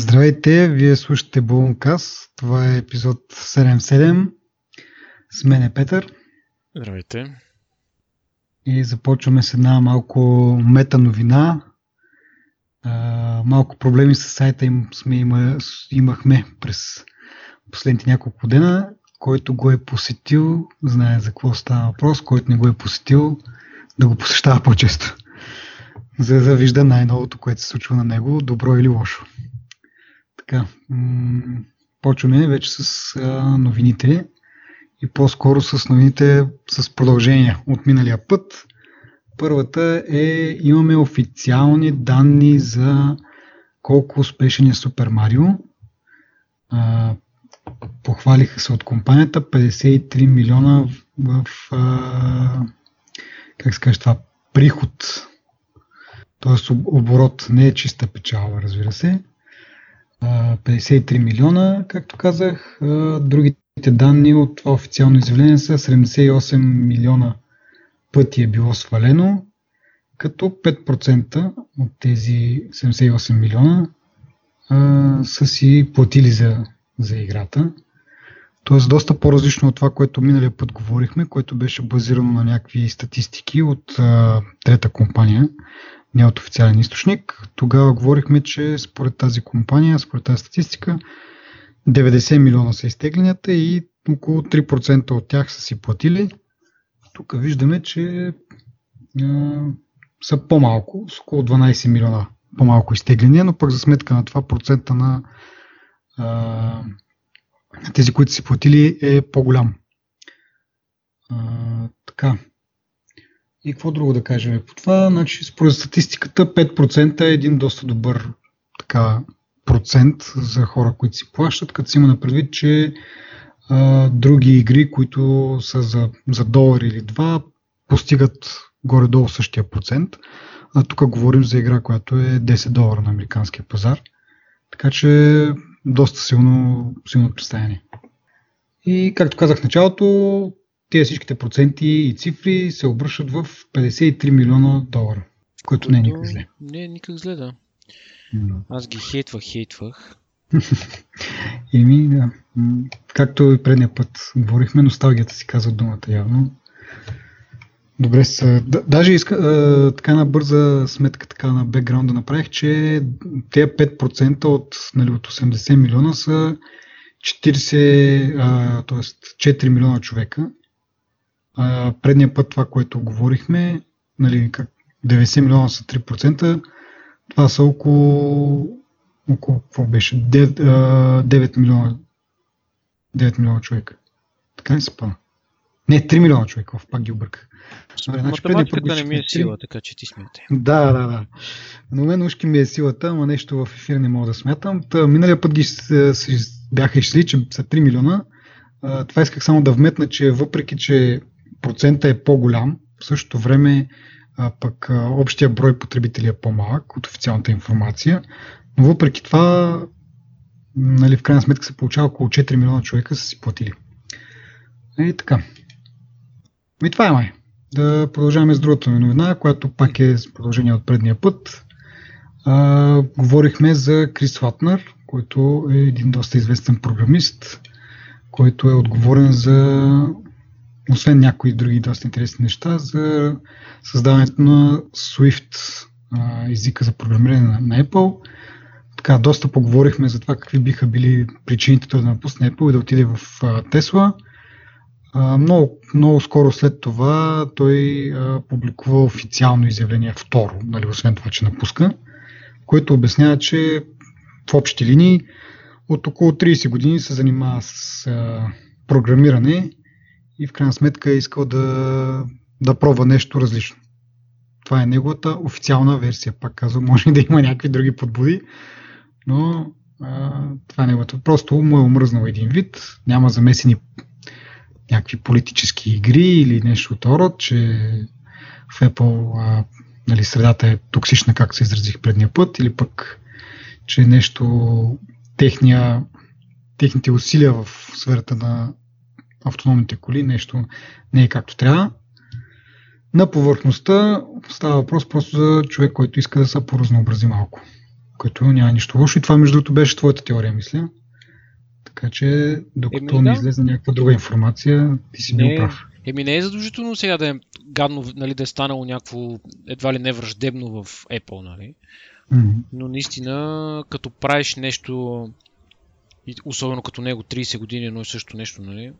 Здравейте, вие слушате Булункас. Това е епизод 77. С мен е Петър. Здравейте. И започваме с една малко мета новина. малко проблеми с сайта им сме има, имахме през последните няколко дена. Който го е посетил, знае за какво става въпрос. Който не го е посетил, да го посещава по-често. За да вижда най-новото, което се случва на него, добро или лошо. Така, почваме вече с новините и по-скоро с новините с продължение от миналия път. Първата е, имаме официални данни за колко успешен е Супер Марио. Похвалиха се от компанията 53 милиона в, в как се каже това, приход. Т.е. оборот не е чиста печалба, разбира се. 53 милиона, както казах. Другите данни от това официално изявление са 78 милиона пъти е било свалено, като 5% от тези 78 милиона са си платили за, за играта. Тоест доста по-различно от това, което миналия път говорихме, което беше базирано на някакви статистики от а, трета компания, от официален източник. Тогава говорихме, че според тази компания, според тази статистика, 90 милиона са изтегленията и около 3% от тях са си платили. Тук виждаме, че а, са по-малко, с около 12 милиона по-малко изтегления, но пък за сметка на това процента на а, тези, които си платили е по-голям. А, така, и какво друго да кажем по това? Значи, според статистиката 5% е един доста добър така, процент за хора, които си плащат, като си има на предвид, че а, други игри, които са за, за долар или два, постигат горе-долу същия процент. А тук говорим за игра, която е 10 долара на американския пазар. Така че доста силно, силно представяне. И както казах в началото, тези всичките проценти и цифри се обръщат в 53 милиона долара, което не е никак зле. Не е никак зле, да. Аз ги хейтвах, хейтвах. Еми, да. Както и предния път говорихме, носталгията си казва думата явно. Добре, са. даже иска, а, така на бърза сметка така на бекграунда направих, че тези 5% от, нали, от 80 милиона са 40, а, т.е. 4 милиона човека, а, предния път това, което говорихме, нали, как 90 милиона са 3%, това са около, около какво беше? 9, 9 милиона 9 милиона човека. Така ли се пълна? Не, 3 милиона човека, в пак ги обърках. Значи, Математиката не ми е сила, така че ти смятай. Да, да, да. Но мен ушки ми е силата, ама нещо в ефир не мога да смятам. Та, миналия път ги бяха изшли, че са 3 милиона. Това исках само да вметна, че въпреки, че процента е по-голям, в същото време а, пък а, общия брой потребители е по-малък от официалната информация, но въпреки това нали, в крайна сметка се получава около 4 милиона човека са си платили. И така. И това е май. Да продължаваме с другата новина, която пак е с продължение от предния път. А, говорихме за Крис Латнер, който е един доста известен програмист, който е отговорен за освен някои други доста интересни неща, за създаването на Swift езика за програмиране на, Apple. Така, доста поговорихме за това какви биха били причините той да напусне Apple и да отиде в Tesla. Много, много скоро след това той публикува официално изявление второ, нали, освен това, че напуска, което обяснява, че в общи линии от около 30 години се занимава с програмиране и в крайна сметка е искал да, да пробва нещо различно. Това е неговата официална версия. Пак казвам, може да има някакви други подбуди, но а, това е неговата. Просто му е омръзнал един вид, няма замесени някакви политически игри или нещо от род, че в Apple а, нали, средата е токсична, както се изразих предния път, или пък, че нещо техния, техните усилия в сферата на автономните коли нещо не е както трябва. На повърхността става въпрос просто за човек, който иска да се поразнообрази малко. което няма нищо лошо. И това, между другото, беше твоята теория, мисля. Така че, докато Еми, не да. излезе някаква друга информация, ти си не, бил прав. Еми не е задължително сега да е гадно, нали, да е станало някакво едва ли не враждебно в Apple, нали? Mm-hmm. Но наистина, като правиш нещо, особено като него 30 години, но и също нещо, нали?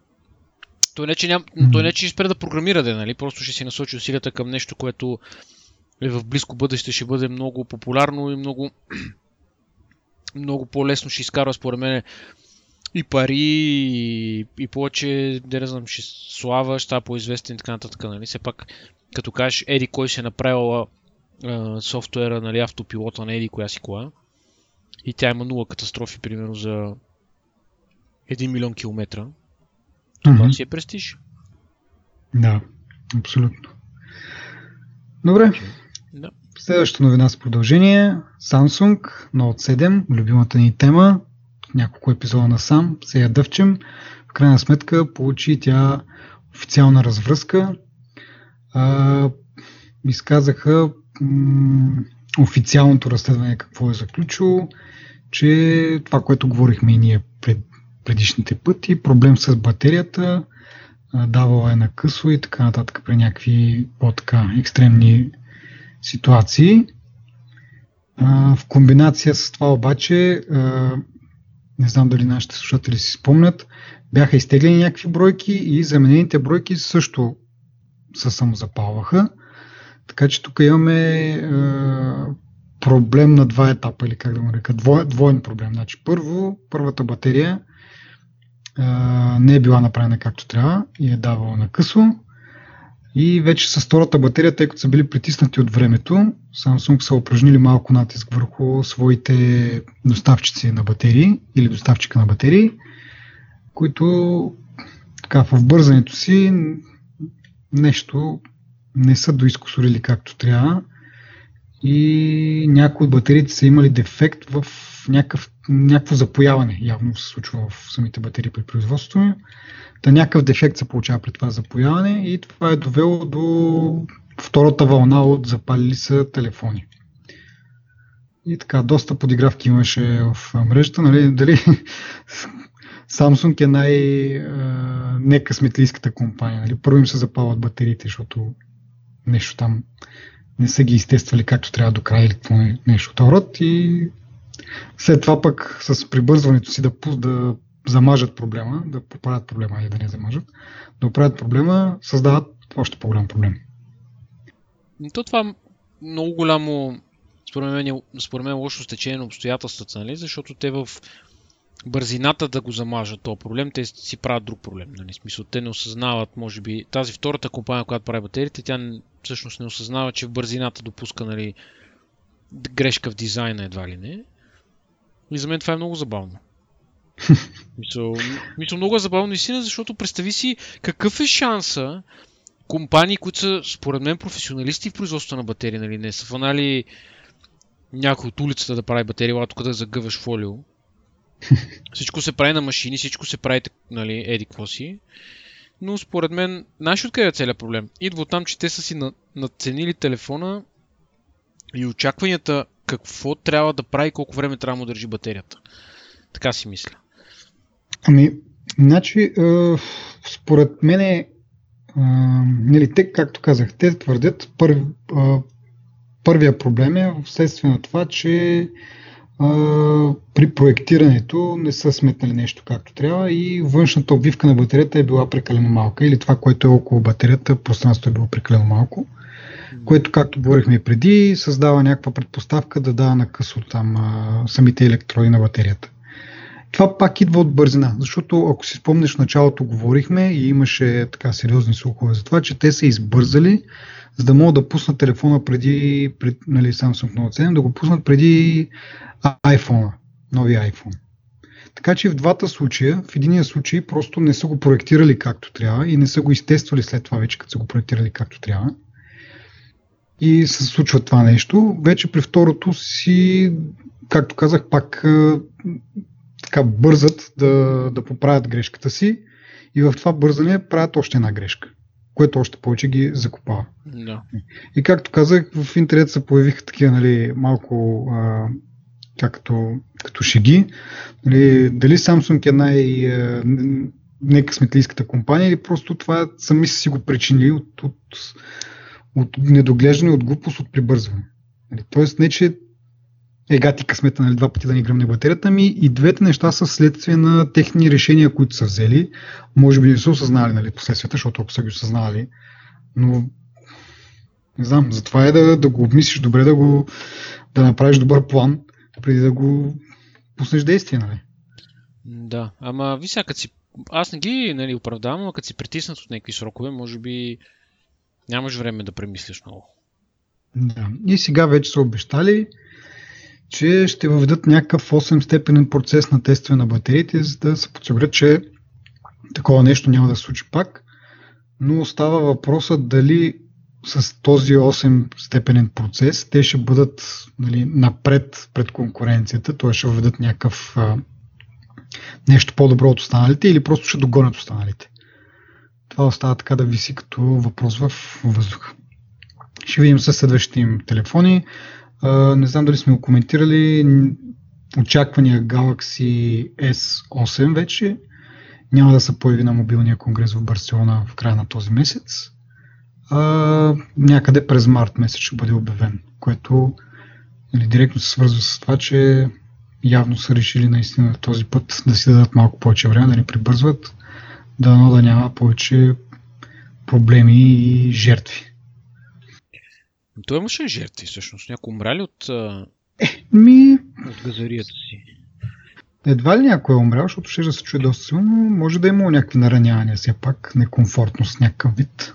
Той не, че, ням, mm-hmm. той не, че ще спре да програмира, да, нали? Просто ще си насочи усилията към нещо, което е в близко бъдеще ще бъде много популярно и много, много по-лесно ще изкарва, според мен, и пари, и, и повече, да не знам, ще слава, ще става по-известен и така нататък. Нали? Все пак, като кажеш, Еди, кой се е направил а, софтуера, нали, автопилота на Еди, коя си кола, и тя има нула катастрофи, примерно, за 1 милион километра, това mm-hmm. си е престиж. Да, абсолютно. Добре. Да. Следващата новина с продължение. Samsung Note 7, любимата ни тема няколко епизода насам, се я дъвчем. В крайна сметка получи тя официална развръзка. А, изказаха м- официалното разследване какво е заключило, че това, което говорихме и ние предишните пъти, проблем с батерията, давала е на късо и така нататък при някакви по-така екстремни ситуации. В комбинация с това обаче не знам дали нашите слушатели си спомнят, бяха изтеглени някакви бройки и заменените бройки също се самозапалваха. Така че тук имаме проблем на два етапа, или как да му река, двой, двоен проблем. Значи, първо, първата батерия не е била направена както трябва и е давала на късо. И вече с втората батерия, тъй като са били притиснати от времето, Samsung са упражнили малко натиск върху своите доставчици на батерии или доставчика на батерии, които така, в бързането си нещо не са доискусорили както трябва и някои от батериите са имали дефект в някакъв, някакво запояване. Явно се случва в самите батерии при производството. Та някакъв дефект се получава при това запояване и това е довело до втората вълна от запалили са телефони. И така, доста подигравки имаше в мрежата. Нали, дали Samsung е най-некъсметлийската компания. Нали? Първо им се запалват батериите, защото нещо там не са ги изтествали както трябва до края или нещо от род и след това пък с прибързването си да, да замажат проблема, да поправят проблема или да не замажат, да оправят проблема, създават още по-голям проблем. То това много голямо, според мен, според мен лошо стечение на обстоятелствата, нали? защото те в бързината да го замажат този проблем, те си правят друг проблем. Нали? Смисъл, те не осъзнават, може би, тази втората компания, която прави батериите, тя всъщност не осъзнава, че в бързината допуска нали, грешка в дизайна едва ли не. И за мен това е много забавно. мисъл, мисъл, много е забавно наистина, защото представи си какъв е шанса компании, които са според мен професионалисти в производството на батерии, нали, не са фанали някой от улицата да прави батерии, а тук да загъваш фолио. Всичко се прави на машини, всичко се прави, нали, еди какво си. Но според мен, знаеш откъде е целият проблем? Идва от там, че те са си надценили телефона и очакванията какво трябва да прави, колко време трябва да му държи батерията. Така си мисля. Ами, значи, е, според мен е, нали, те, както казах, те твърдят, пър, е, първия проблем е вследствие на това, че е, при проектирането не са сметнали нещо както трябва и външната обвивка на батерията е била прекалено малка или това, което е около батерията, пространството е било прекалено малко което, както говорихме и преди, създава някаква предпоставка да дава на късо там а, самите електроди на батерията. Това пак идва от бързина, защото ако си спомнеш в началото говорихме и имаше така сериозни слухове за това, че те са избързали, за да могат да пуснат телефона преди, пред, нали, Samsung Note 7, да го пуснат преди iPhone, новия iPhone. Така че в двата случая, в единия случай просто не са го проектирали както трябва и не са го изтествали след това вече, като са го проектирали както трябва и се случва това нещо. Вече при второто си, както казах, пак така бързат да, да поправят грешката си и в това бързане правят още една грешка, което още повече ги закопава. Да. И както казах, в интернет се появиха такива нали, малко а, както като шеги. Нали, дали Samsung е най- некъсметлийската компания или просто това сами са си го причинили от, от, от недоглеждане, от глупост, от прибързване. Нали, тоест не, че е гати късмета нали, два пъти да ни гръмне батерията ми и двете неща са следствие на техни решения, които са взели. Може би не са осъзнали нали, последствията, защото ако са ги осъзнали, но не знам, затова е да, да го обмислиш добре, да, го, да направиш добър план, преди да го пуснеш действие, нали? Да, ама ви сега, си... аз не ги нали, оправдавам, но като си притиснат от някакви срокове, може би нямаш време да премислиш много. Да. И сега вече са обещали, че ще въведат някакъв 8-степенен процес на тестване на батериите, за да се подсигурят, че такова нещо няма да се случи пак. Но остава въпросът дали с този 8-степенен процес те ще бъдат нали, напред пред конкуренцията, т.е. ще въведат някакъв а, нещо по-добро от останалите или просто ще догонят останалите. Това остава така да виси като въпрос в въздуха. Ще видим със следващите им телефони. Не знам дали сме го коментирали. Очаквания Galaxy S8 вече няма да се появи на мобилния конгрес в Барселона в края на този месец. А, някъде през март месец ще бъде обявен, което или, нали, директно се свързва с това, че явно са решили наистина този път да си дадат малко повече време, да ни прибързват, да, да няма повече проблеми и жертви. Той имаше жертви, всъщност. Някои умрали от, е, ми... от газарията си. Едва ли някой е умрял, защото ще да се чуе доста силно. Може да е имало някакви наранявания, все пак, некомфортност, някакъв вид.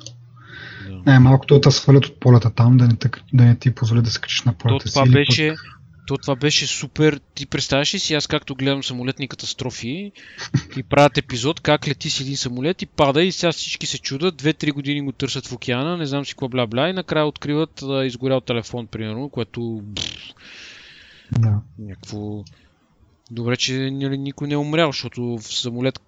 Да. Най-малкото да свалят от полета там, да не, да не ти позволи да се качиш на полета То, това си. Беше, пък... То това беше супер. Ти представяш ли си, аз както гледам самолетни катастрофи и правят епизод, как лети си един самолет и пада и сега всички се чудат, две-три години го търсят в океана, не знам си какво бля-бля и накрая откриват да изгорял телефон, примерно, което... Да. Някакво... Добре, че нали, никой не е умрял, защото в самолет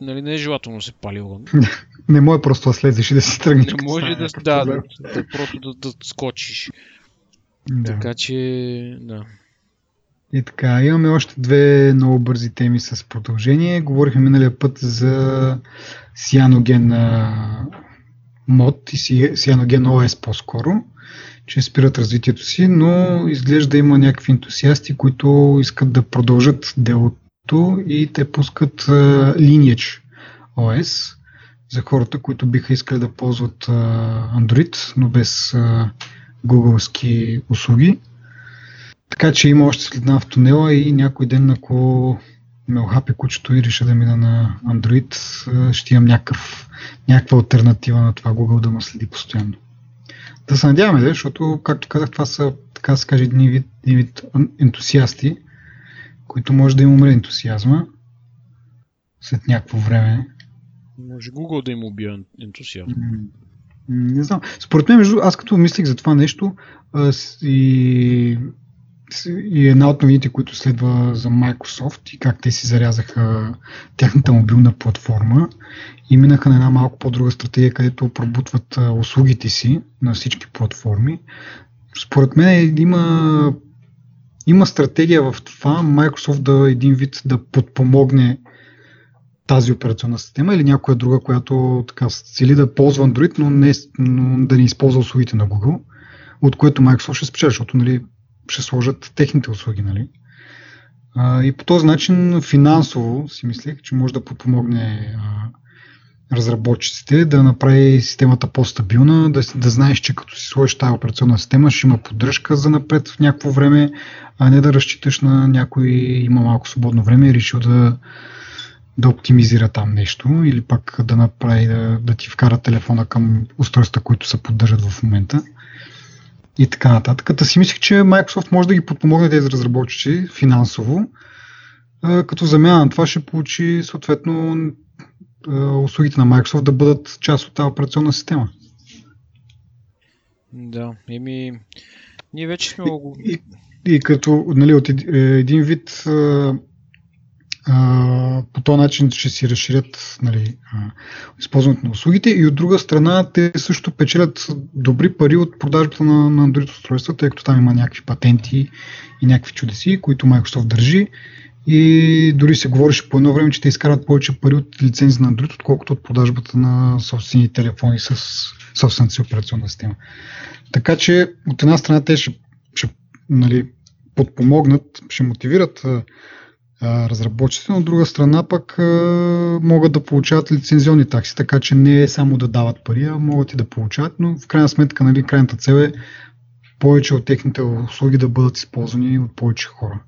нали, не е желателно да се пали огън. не може просто да слезеш и да си тръгнеш. Не може да, да, да, да, просто да, да скочиш. Да. Така че, да. И така, имаме още две много бързи теми с продължение. Говорихме миналия път за Cyanogen мод и Cyanogen OS по-скоро, че спират развитието си, но изглежда има някакви ентусиасти, които искат да продължат делото и те пускат Lineage OS за хората, които биха искали да ползват Android, но без гугълски услуги. Така че има още следна в тунела и някой ден, ако ме охапи кучето и реша да мина на Android, ще имам някакъв, някаква альтернатива на това Google да ме следи постоянно. Да се надяваме, защото, както казах, това са, така да се каже, един вид, един вид ентусиасти, които може да им умре ентусиазма след някакво време. Може Google да им убие ентусиазма. Не знам. Според мен, между, аз като мислих за това нещо и, и една от новините, които следва за Microsoft и как те си зарязаха тяхната мобилна платформа и минаха на една малко по-друга стратегия, където пробутват услугите си на всички платформи. Според мен има, има стратегия в това Microsoft да един вид да подпомогне тази операционна система или някоя друга, която така цели да ползва Android, но, не, но да не използва услугите на Google, от което Microsoft ще спечели, защото нали, ще сложат техните услуги. Нали. А, и по този начин финансово си мислех, че може да подпомогне а, разработчиците да направи системата по-стабилна, да, да знаеш, че като си сложиш тази операционна система, ще има поддръжка за напред в някакво време, а не да разчиташ на някой има малко свободно време и решил да, да оптимизира там нещо или пък да направи да, да ти вкара телефона към устройства, които се поддържат в момента и така нататък. Та си мислих, че Microsoft може да ги подпомогне тези разработчици финансово, като замяна на това ще получи съответно услугите на Microsoft да бъдат част от тази операционна система. Да, еми, ние вече сме И, и, и като нали, от един вид по този начин ще си разширят нали, използването на услугите и от друга страна те също печелят добри пари от продажбата на, на Android устройства, тъй като там има някакви патенти и някакви чудеси, които Microsoft държи и дори се говореше по едно време, че те изкарат повече пари от лицензи на Android, отколкото от продажбата на собствени телефони с собствената си операционна система. Така че от една страна те ще, ще нали, подпомогнат, ще мотивират разработчиците, но от друга страна пък могат да получават лицензионни такси, така че не е само да дават пари, а могат и да получават, но в крайна сметка нали, крайната цел е повече от техните услуги да бъдат използвани от повече хора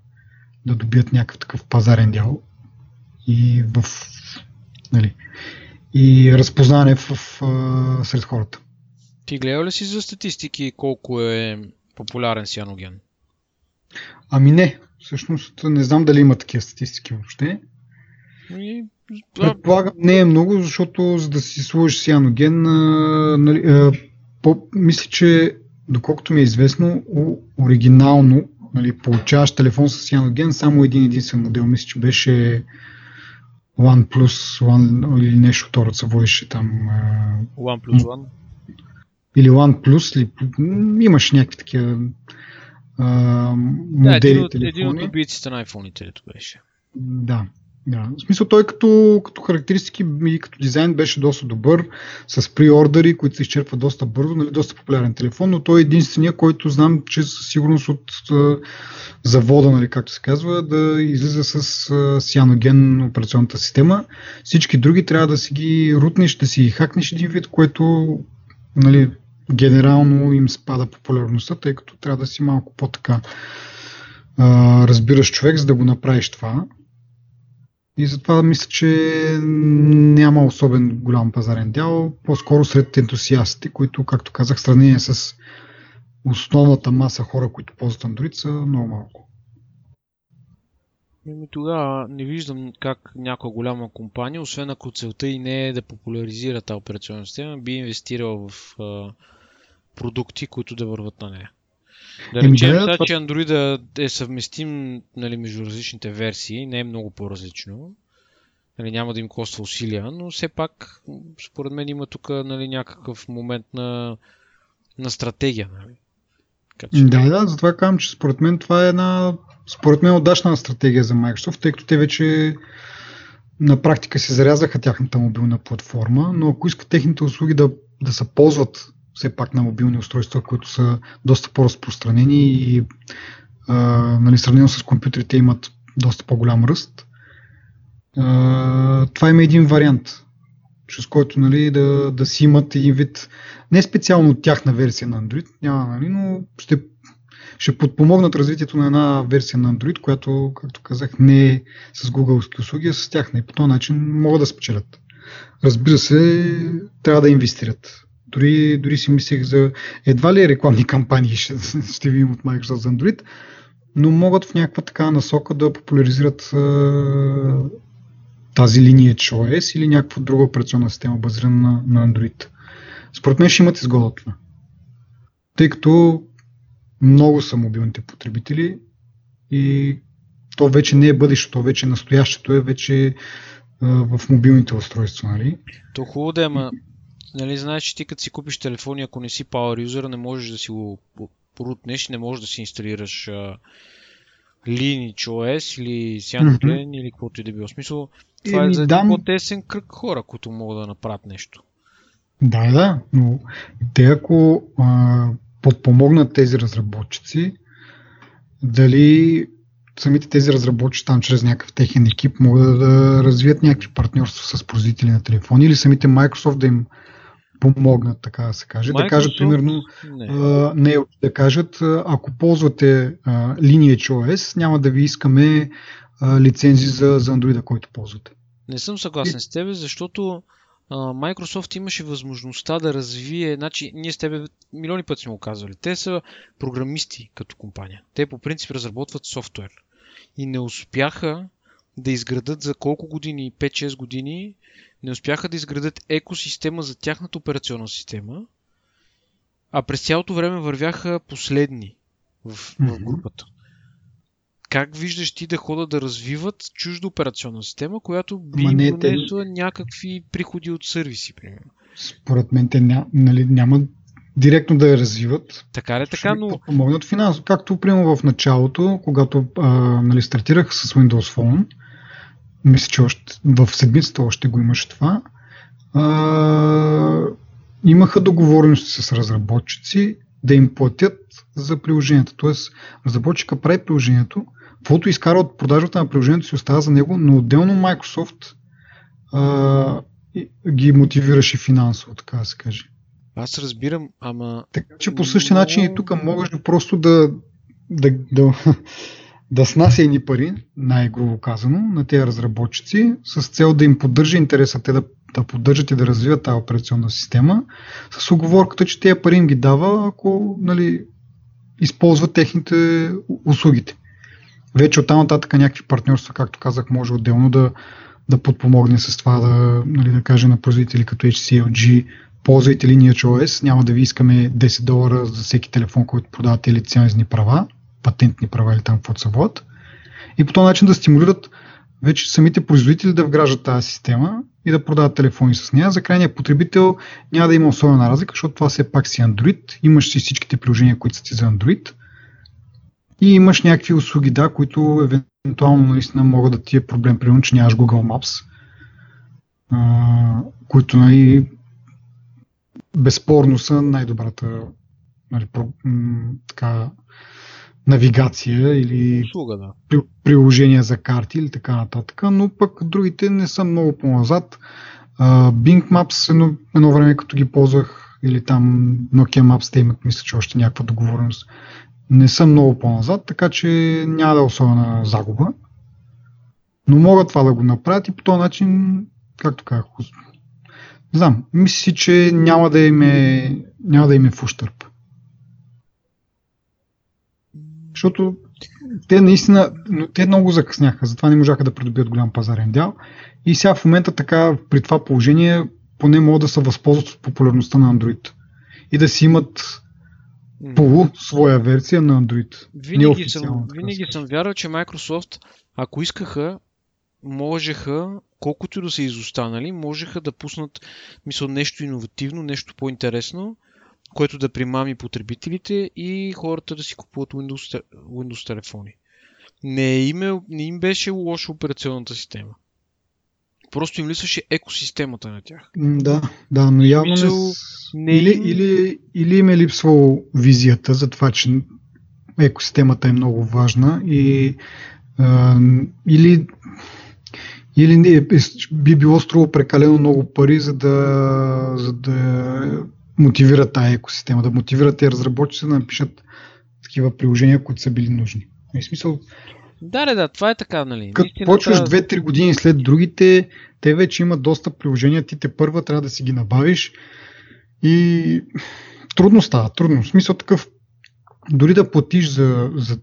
да добият някакъв такъв пазарен дял и в нали, и разпознаване в, в, сред хората. Ти гледал ли си за статистики колко е популярен сианоген? Ами не. Всъщност не знам дали има такива статистики въобще. И, да. Предполагам, не е много, защото за да си сложиш сианоген, нали, а, по, мисля, че доколкото ми е известно, оригинално нали, получаваш телефон с цианоген, само един единствен модел, мисля, че беше OnePlus One, или нещо второ се водеше там. OnePlus One? Или OnePlus, или, имаш някакви такива модели да, един от, телефони. Един от убийците на iPhone-ите беше. Да. Да. В смисъл той като, като характеристики и като дизайн беше доста добър, с приордери, които се изчерпват доста бързо, нали, доста популярен телефон, но той е единствения, който знам, че със сигурност от завода, нали, както се казва, да излиза с сианоген операционната система. Всички други трябва да си ги рутнеш, да си хакнеш един вид, което нали, генерално им спада популярността, тъй като трябва да си малко по-така разбираш човек, за да го направиш това. И затова мисля, че няма особен голям пазарен дял, по-скоро сред ентусиастите, които, както казах, в сравнение с основната маса хора, които ползват Android, са много малко. Ами тогава не виждам как някоя голяма компания, освен ако целта и не е да популяризира тази операционна система, би инвестирала в продукти, които да върват на нея. Да речем, да, това... че Android е съвместим нали, между различните версии, не е много по-различно. Нали, няма да им коства усилия, но все пак, според мен има тук нали, някакъв момент на, на стратегия. Нали. Така, че... Да, да, затова казвам, че според мен това е една според мен удачна стратегия за Microsoft, тъй като те вече на практика се зарязаха тяхната мобилна платформа, но ако искат техните услуги да, да се ползват все пак на мобилни устройства, които са доста по-разпространени и а, нали, сравнено с компютрите имат доста по-голям ръст. А, това има един вариант, чрез който нали, да, да си имат един вид, не специално тяхна версия на Android, няма, нали, но ще, ще подпомогнат развитието на една версия на Android, която, както казах, не е с Google услуги, а с тяхна и по този начин могат да спечелят. Разбира се, трябва да инвестират. Дори, дори си мислех за едва ли рекламни кампании ще, ще видим от Microsoft за Android, но могат в някаква така насока да популяризират е, тази линия OS или някаква друга операционна система базирана на, на Android. Според мен ще имат изгода това. Тъй като много са мобилните потребители и то вече не е бъдещето, то вече е настоящето е вече в мобилните устройства. Нали? То хубаво да е, ама нали, знаеш, че ти като си купиш телефон и ако не си Power User, не можеш да си го порутнеш, не можеш да си инсталираш а, Lineage OS или Cyanogen mm-hmm. или каквото и да било. Смисъл, това е, е за дам... по-тесен кръг хора, които могат да направят нещо. Да, да, но те ако а, подпомогнат тези разработчици, дали самите тези разработчици там чрез някакъв техен екип могат да развият някакви партньорства с производители на телефони или самите Microsoft да им помогнат, така да се каже. Microsoft? Да кажат, примерно, не. А, не да кажат, ако ползвате а, OS, няма да ви искаме а, лицензи за, за Android, който ползвате. Не съм съгласен И... с теб, защото а, Microsoft имаше възможността да развие, значи ние с тебе милиони пъти сме го казвали, те са програмисти като компания. Те по принцип разработват софтуер. И не успяха да изградат за колко години, 5-6 години, не успяха да изградат екосистема за тяхната операционна система, а през цялото време вървяха последни в, в групата. как виждаш ти да ходят да развиват чужда операционна система, която би им не, те- някакви приходи от сервиси, примерно. Според мен те ня, нали, няма директно да я развиват. Така ли Ще така, но подпомогнат финансово. Както примерно в началото, когато а, нали, стартирах с Windows Phone, мисля, че още, в седмицата още го имаше това, а, имаха договорености с разработчици да им платят за приложението. Тоест, разработчика прави приложението, каквото изкара от продажата на приложението си остава за него, но отделно Microsoft а, ги мотивираше финансово, така да се каже. аз разбирам, ама Така че по същия начин и тук можеш да просто да, да, да, да снася едни пари, най-грубо казано, на тези разработчици, с цел да им поддържа интереса те да, да поддържат и да развиват тази операционна система, с оговорката, че тези пари им ги дава, ако нали, използват техните услугите. Вече оттам нататък някакви партньорства, както казах, може отделно да, да подпомогне с това да, нали, да каже на производители като HCLG, ползвайте Lineage OS, няма да ви искаме 10 долара за всеки телефон, който продавате лицензни права, патентни права или там каквото се водят. И по този начин да стимулират вече самите производители да вграждат тази система и да продават телефони с нея. За крайния потребител няма да има особена разлика, защото това все пак си Android, имаш си всичките приложения, които са ти за Android и имаш някакви услуги, да, които евентуално наистина могат да ти е проблем, примерно, че нямаш Google Maps, а, които нали, безспорно са най-добрата нали, про, м, така, навигация или услуга, да. при, приложения за карти или така нататък, но пък другите не са много по-назад. А, Bing Maps едно, едно време като ги ползвах или там Nokia Maps, те имат мисля, че още някаква договореност. Не са много по-назад, така че няма да е особена загуба. Но могат това да го направят и по този начин, както казах, не знам, мисля си, че няма да им е, няма да им е в ущърп. Защото те наистина, те много закъсняха, затова не можаха да придобият голям пазарен дял. И сега в момента така, при това положение, поне могат да се възползват от популярността на Android. И да си имат полу своя версия на Android. Винаги съм, винаги съм вярвал, че Microsoft, ако искаха, можеха, колкото и да са изостанали, можеха да пуснат мисъл, нещо иновативно, нещо по-интересно, което да примами потребителите и хората да си купуват Windows, Windows телефони. Не им, е, не им беше лоша операционната система. Просто им липсваше екосистемата на тях. Да, да, но явно. Мисъл, не или, им- или, или им е липсвало визията за това, че екосистемата е много важна и а, или или не, е- би било струвало прекалено много пари, за да, за да мотивират тази екосистема, да мотивират тези разработчици да напишат такива приложения, които са били нужни. В смисъл, Да, да, да, това е така, нали? като Наистина, почваш това- 2-3 години след другите, те вече имат доста приложения, ти те първа трябва да си ги набавиш и трудно става, трудно. В смисъл такъв, дори да платиш за, за,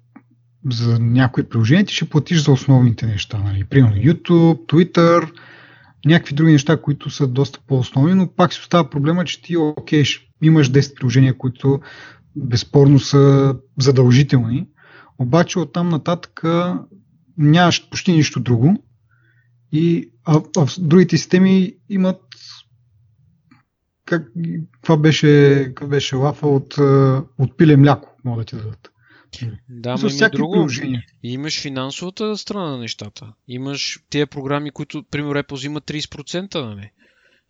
за някои приложения, ти ще платиш за основните неща. Нали? Примерно YouTube, Twitter, някакви други неща, които са доста по-основни, но пак си остава проблема, че ти окей, имаш 10 приложения, които безспорно са задължителни, обаче оттам нататък нямаш почти нищо друго. И, а, а в другите системи имат как, това беше, беше лафа от, от пиле мляко, могат да ти дадат. Да, ама има друго. приложения. Имаш финансовата страна на нещата. Имаш тези програми, които, примерно, Apple взима 30%, нали?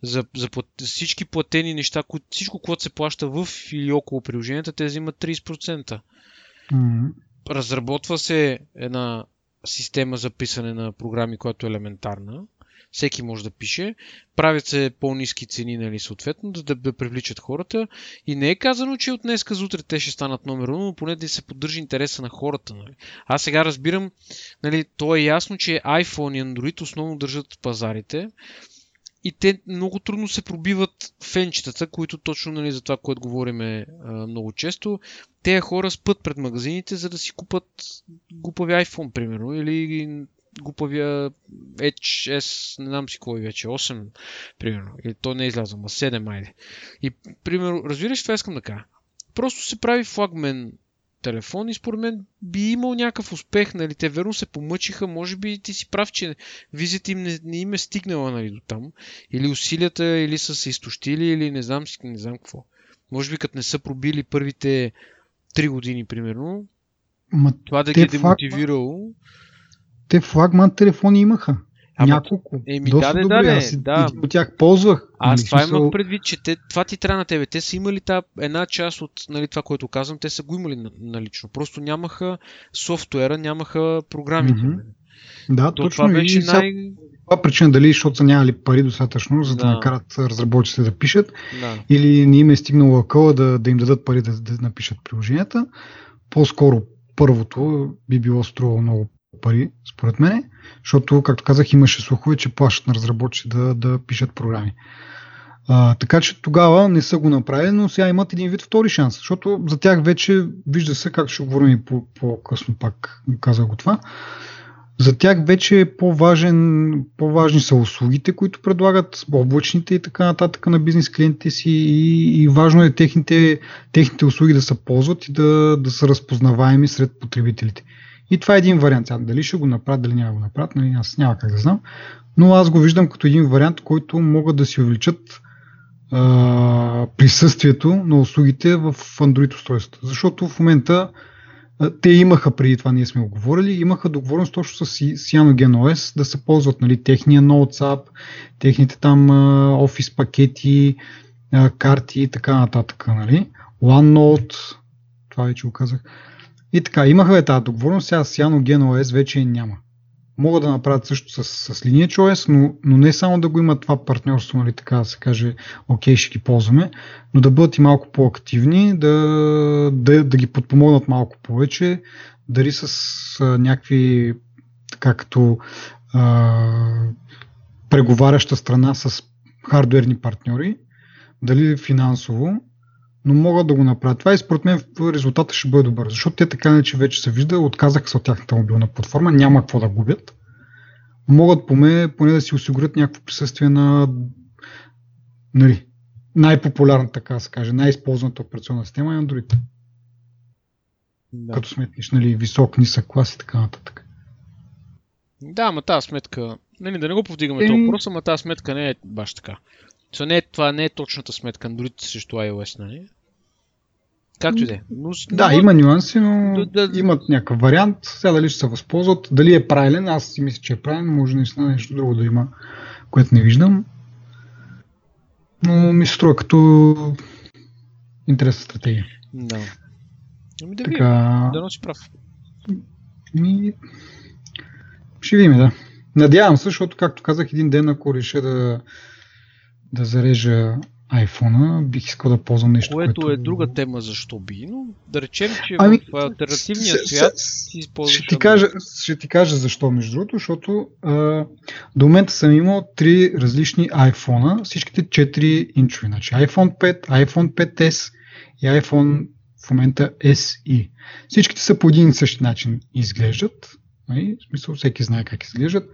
За, за плат... всички платени неща, които, всичко, което се плаща в или около приложенията, те взимат 30%. М, Разработва се една система за писане на програми, която е елементарна. Всеки може да пише. Правят се по-низки цени, нали, съответно, да, да, да привличат хората. И не е казано, че от днеска за утре те ще станат номер 1, но поне да се поддържа интереса на хората. Нали. Аз сега разбирам, нали, то е ясно, че iPhone и Android основно държат пазарите. И те много трудно се пробиват фенчетата, които точно нали, за това, което говориме а, много често, те хора спът пред магазините, за да си купат глупави iPhone, примерно, или глупавия HS, не знам си кой вече, 8, примерно, или то не е излязъл, ма 7, айде. И, примерно, разбираш, това искам да кажа. Просто се прави флагмен телефон и според мен би имал някакъв успех, нали, те верно се помъчиха, може би ти си прав, че визията им не, не им е стигнала нали, до там, или усилията, или са се изтощили, или не знам, не знам какво. Може би като не са пробили първите три години, примерно, Ма, това да ги е демотивирало. Те флагман телефони имаха. Ама, Няколко. Еми, Доста да, добре. да, Аз да. от тях ползвах. Аз нали, това смисъл... имах предвид, че те, това ти трябва на тебе. Те са имали та, една част от нали, това, което казвам, те са го имали налично. Просто нямаха софтуера, нямаха програмите. Mm-hmm. Да, То, точно. Това беше и най... Това причина дали, защото са нямали пари достатъчно, за да, да накарат разработчиците да пишат, да. или не им е стигнало акъла да, да им дадат пари да, да напишат приложенията. По-скоро първото би било струвало много пари, според мен, защото, както казах, имаше слухове, че плащат на разработчици да, да пишат програми. А, така че тогава не са го направили, но сега имат един вид втори шанс, защото за тях вече вижда се, както ще говорим и по, по-късно пак казах го това, за тях вече е по-важен, по-важни са услугите, които предлагат облачните и така нататък на бизнес клиентите си и, и важно е техните, техните услуги да се ползват и да, да са разпознаваеми сред потребителите. И това е един вариант. Сега, дали ще го направят, дали няма го направят, нали, аз няма как да знам. Но аз го виждам като един вариант, който могат да си увеличат а, присъствието на услугите в Android устройствата. Защото в момента те имаха преди това, ние сме го говорили, имаха договореност точно с CyanogenOS да се ползват нали, техния Notes App, техните там офис пакети, карти и така нататък. Нали. OneNote, това вече го казах. И така, имаха е тази договорност, сега CyanogenOS вече няма. Могат да направят също с, с Lineage OS, но, но не само да го имат това партньорство, нали, така да се каже, окей, ще ги ползваме, но да бъдат и малко по-активни, да, да, да ги подпомогнат малко повече, дали с а, някакви, така като а, преговаряща страна с хардуерни партньори, дали финансово, но могат да го направят това и според мен резултата ще бъде добър, защото те така че вече се вижда, отказаха се от тяхната мобилна платформа, няма какво да губят. Могат поне, поне да си осигурят някакво присъствие на нали, най-популярната, така се каже, най-използваната операционна система е Android. Да. Като сметнеш нали, висок, нисък клас и така нататък. Да, ама тази сметка, нали, да не го повдигаме е... този въпрос, ама тази сметка не е баш така. Това не е, това не е точната сметка, Android срещу iOS, нали? Както и да е. Да, има нюанси, но да, да... имат някакъв вариант. Сега дали ще се възползват. Дали е правилен, аз си мисля, че е правилен. Може наистина нещо друго да има, което не виждам. Но ми се струва като интересна стратегия. Да. Ами да така... видим. Да носи прав. Ми... Ще видим, да. Надявам се, защото, както казах, един ден, ако реша да, да зарежа iPhone, бих искал да ползвам нещо. Което, което... е друга тема, защо би, но да речем, че ами, в альтернативния свят си използваш. Ще ти, кажа, ще ти кажа защо, между другото, защото а, до момента съм имал три различни iPhone, всичките 4 инчови. Значи iPhone 5, iPhone 5S и iPhone в момента SE. Всичките са по един и същи начин изглеждат. Нали? В смисъл, всеки знае как изглеждат.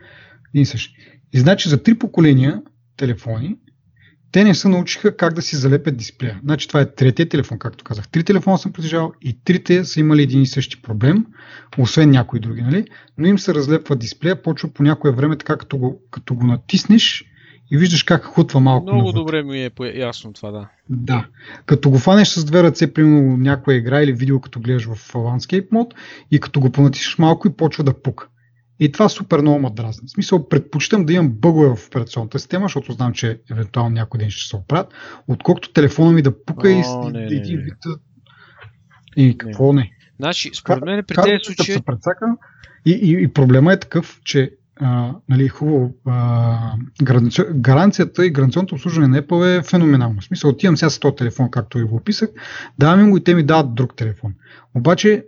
Един и същи. И значи за три поколения телефони те не се научиха как да си залепят дисплея. Значи това е третия телефон, както казах. Три телефона съм притежавал и трите са имали един и същи проблем, освен някои други, нали? Но им се разлепва дисплея, почва по някое време така, като го, като го натиснеш и виждаш как хутва малко. Много навътре. добре ми е ясно това, да. Да. Като го фанеш с две ръце, примерно някоя игра или видео, като гледаш в Landscape мод и като го понатиснеш малко и почва да пука. И това супер много ме дразни. В смисъл, предпочитам да имам бъгове в операционната система, защото знам, че евентуално някой ден ще се оправят, отколкото телефона ми да пука О, и, не, и, и, какво не? не. Значи, според мен при тези случаи... Се прецака, и, и, и проблема е такъв, че а, нали, хубаво, а, гаранци... гаранцията и гаранционното обслужване на Apple е феноменално. В смисъл, отивам сега с този телефон, както ви го описах, давам им го и те ми дават друг телефон. Обаче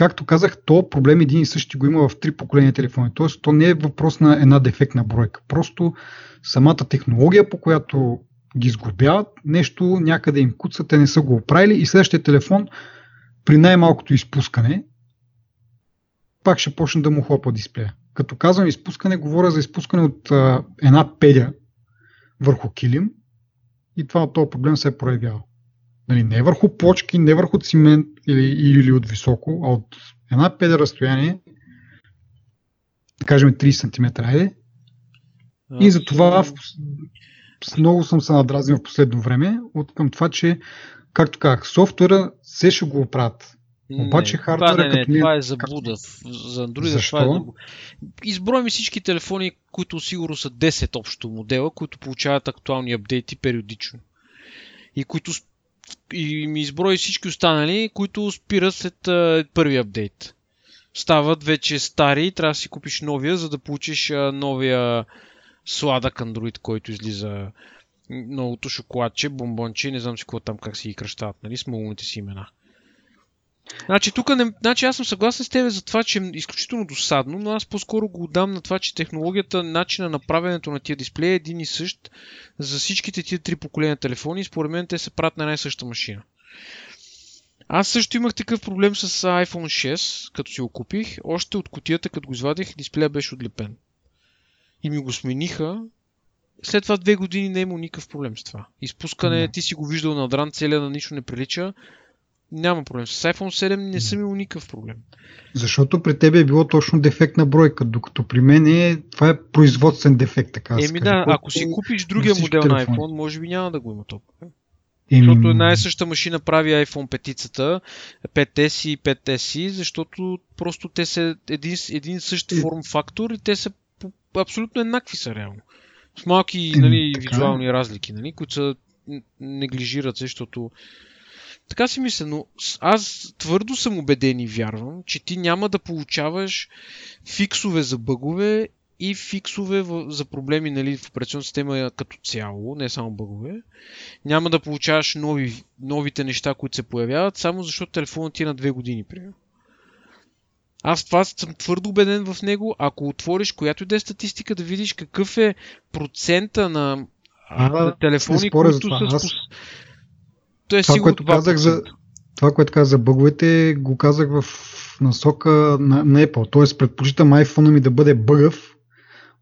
както казах, то проблем един и същи го има в три поколения телефони. Тоест, то не е въпрос на една дефектна бройка. Просто самата технология, по която ги сгубяват, нещо някъде им куца, те не са го оправили и следващия телефон при най-малкото изпускане пак ще почне да му хлопа дисплея. Като казвам изпускане, говоря за изпускане от а, една педя върху килим и това от този проблем се е проявявал. Нали, не върху плочки, не върху цимент или, или от високо, а от една педа разстояние, да кажем 30 см, айде. И за това много съм се надразнил в последно време от към това, че, както казах, софтуера се ще го оправят. Обаче хардвера това, не, не, като това е заблуда. За Android Защо? това е заблуда. Изброй ми всички телефони, които сигурно са 10 общо модела, които получават актуални апдейти периодично. И които и ми изброи всички останали, които спират след а, първи апдейт. Стават вече стари и трябва да си купиш новия, за да получиш а, новия сладък Android, който излиза новото шоколадче, бомбонче, не знам си какво там как си ги кръщават, нали, с си имена. Значи, тук не, значи аз съм съгласен с тебе за това, че е изключително досадно, но аз по-скоро го отдам на това, че технологията, начина на правенето на тия дисплеи е един и същ за всичките тия три поколения телефони и според мен те се правят на една и съща машина. Аз също имах такъв проблем с iPhone 6, като си го купих. Още от котията, като го извадих, дисплея беше отлепен. И ми го смениха. След това две години не е имал никакъв проблем с това. Изпускане, Да. ти си го виждал на дран, целия на нищо не прилича. Няма проблем. С iPhone 7 не съм имал никакъв проблем. Защото при тебе е било точно дефектна бройка, докато при мен е, това е производствен дефект, така Еми каже, да, ако си купиш на другия модел на телефони. iPhone, може би няма да го има топ. Еми, Защото една и съща машина прави iPhone 5-цата, 5S и 5SI, защото просто те са един, един същ форм фактор и те са абсолютно еднакви са реално. С малки Еми, нали, така е. визуални разлики, нали, които са неглижират се, защото така си мисля, но аз твърдо съм убеден и вярвам, че ти няма да получаваш фиксове за бъгове и фиксове за проблеми нали, в операционната система като цяло, не само бъгове. Няма да получаваш нови, новите неща, които се появяват, само защото телефонът ти е на две години, примерно. Аз това съм твърдо убеден в него. Ако отвориш която и да е статистика, да видиш какъв е процента на, А, на телефони, които са... Аз-. То е Това, сигурно което казах за, 2%. това, което казах за бъговете, го казах в насока на, на Apple. Тоест, предпочитам iPhone ми да бъде бъгъв,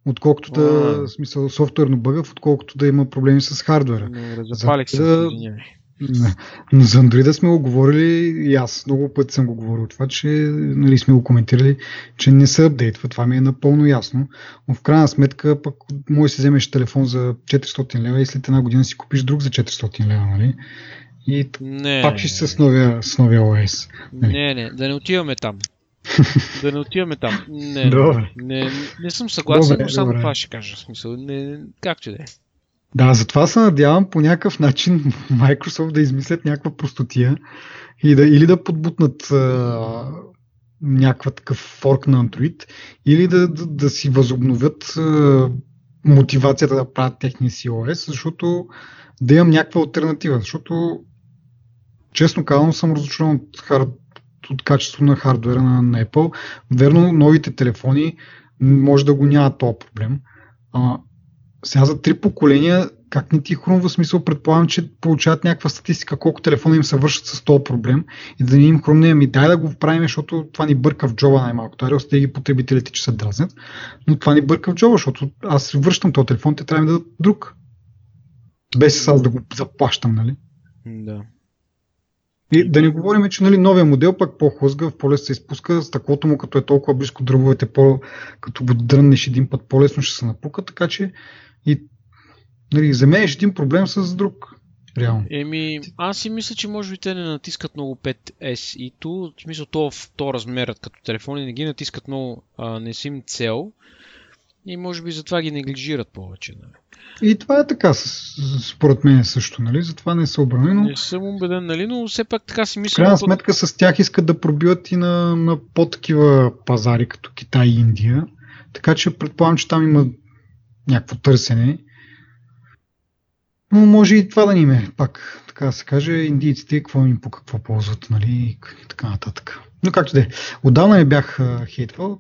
отколкото да, А. в смисъл, софтуерно бъгъв, отколкото да има проблеми с хардвера. Но Запалих се, За- извинявай. Не. Но за Android сме го говорили и аз много пъти съм го говорил това, че нали, сме го коментирали, че не се апдейтва. Това ми е напълно ясно. Но в крайна сметка пък може да си вземеш телефон за 400 лева и след една година си купиш друг за 400 лева. Нали? И Не, пак ще си с новия, с новия OS. не, не, да не отиваме там. да не отиваме там. Не, Добре. не, не съм съгласен, Добре, но само добре. това ще кажа. В смисъл, не, както и да е. Да, затова се надявам по някакъв начин Microsoft да измислят някаква простотия и да, или да подбутнат а, някаква такъв форк на Android, или да, да, да си възобновят а, мотивацията да правят техния COS, защото да имам някаква альтернатива, защото честно казвам съм разочарован от, хард, от качество на хардвера на, Apple. Верно, новите телефони може да го няма този проблем. А, сега за три поколения, как не ти хрумва смисъл, предполагам, че получават някаква статистика, колко телефона им се вършат с този проблем и да не им хрумне, ами дай да го правим, защото това ни бърка в джоба най-малко. Това сте ги потребителите, че се дразнят, но това ни бърка в джоба, защото аз връщам този телефон, те трябва да дадат друг. Без аз да го заплащам, нали? Да. И да не говорим, че нали, новия модел пък по-хлъзгав, по-лесно се изпуска, стъклото му като е толкова близко до дървовете, по, като го дръннеш един път, по-лесно ще се напука, така че и нали, заменяш един проблем с друг. Реално. Еми, аз си мисля, че може би те не натискат много 5S и то, в смисъл то в то размерът като телефони, не ги натискат много, а, не са им цел. И може би затова ги неглижират повече. Нали. И това е така, според мен също, нали? затова не са обрани, но Не съм убеден, нали, но все пак така си в мисля. крайна но то- сметка с тях искат да пробиват и на, на по-такива пазари, като Китай и Индия. Така че предполагам, че там има някакво търсене. Но може и това да ни ме, пак така да се каже, индийците, какво им по какво ползват, нали, и така нататък. Но както да е. Отдавна не бях хейтвал,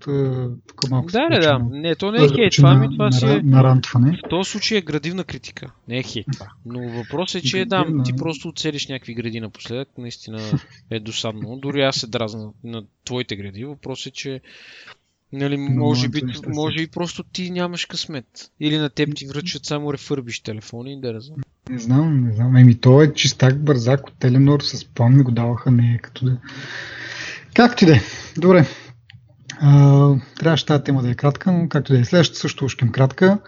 тук малко Да, да, да. Не, то не е да хейт, това, ми, това си е... на рантване. В този случай е градивна критика. Не е хейт. Но въпросът е, че да, Градивна. ти просто оцелиш някакви гради напоследък. Наистина е досадно. Дори аз се дразна на твоите гради. Въпросът е, че Нали, може, би, може и просто ти нямаш късмет. Или на теб ти връчат само рефърбиш телефони, да не знам. Не знам, не знам. Еми, то е чистак бързак от Теленор, с план ми го даваха, не като да... Както да е. Добре. А, трябваше тази тема да е кратка, но както да е. Следващата също ушким кратка.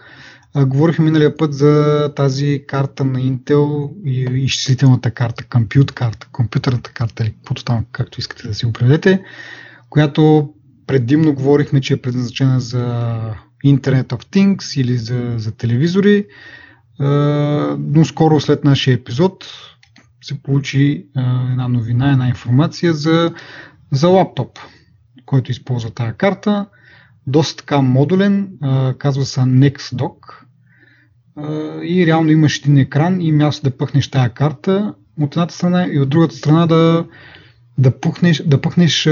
А, говорихме миналия път за тази карта на Intel и изчислителната карта, компют карта, компютърната карта, или каквото там, както искате да си го преведете, която предимно говорихме, че е предназначена за Internet of Things или за, за телевизори, но скоро след нашия епизод се получи една новина, една информация за, за лаптоп, който използва тази карта. Доста така модулен, казва се NextDock и реално имаш един екран и място да пъхнеш тази карта от едната страна и от другата страна да, да пухнеш, да пъхнеш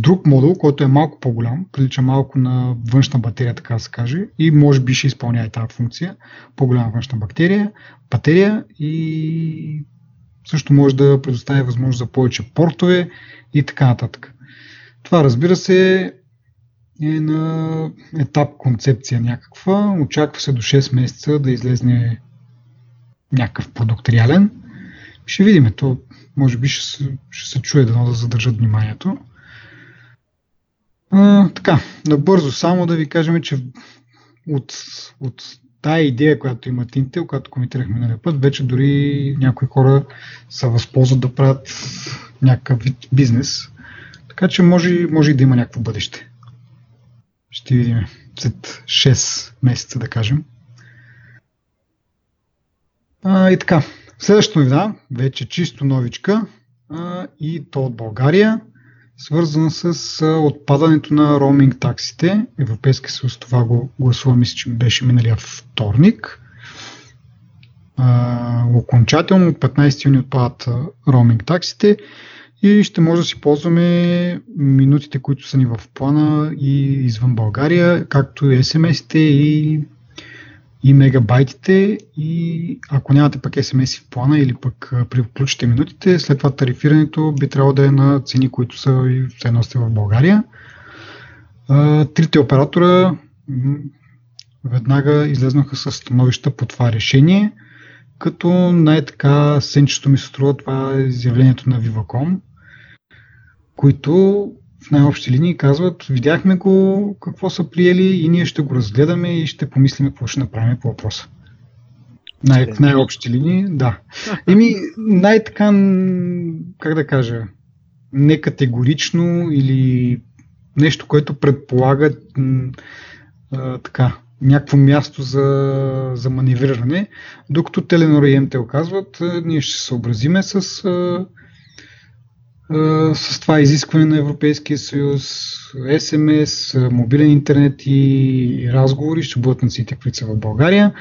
друг модул, който е малко по-голям, прилича малко на външна батерия, така да се каже, и може би ще изпълнява тази функция, по-голяма външна бактерия, батерия и също може да предоставя възможност за повече портове и така нататък. Това разбира се е на етап концепция някаква. Очаква се до 6 месеца да излезне някакъв продукт реален. Ще видим. То може би ще се, ще се чуе дано да задържат вниманието. А, така, набързо само да ви кажем, че от, от тая идея, която имат Intel, която коментирахме на път, вече дори някои хора се възползват да правят някакъв вид бизнес. Така че може, може и да има някакво бъдеще. Ще видим след 6 месеца, да кажем. А, и така, следващата новина, вече чисто новичка а, и то от България свързана с отпадането на роуминг таксите. Европейския съюз това го гласува, мисля, че беше миналия вторник. А, окончателно от 15 юни отпадат роуминг таксите и ще може да си ползваме минутите, които са ни в плана и извън България, както и SMS-ите и и мегабайтите и ако нямате пък SMS в плана или пък при включите минутите, след това тарифирането би трябвало да е на цени, които са и все едно сте в България. Трите оператора веднага излезнаха с становища по това решение, като най-така сенчето ми се струва това е изявлението на Viva.com, които в най-общи линии казват, видяхме го, какво са приели и ние ще го разгледаме и ще помислим какво ще направим по въпроса. Най- в най-общи линии, да. Еми, най-така, как да кажа, некатегорично или нещо, което предполага а, така, някакво място за, за маневриране, докато Теленор и МТЛ казват, ние ще се съобразиме с а, с това изискване на Европейския съюз, СМС, мобилен интернет и разговори ще бъдат на цените, които са в България.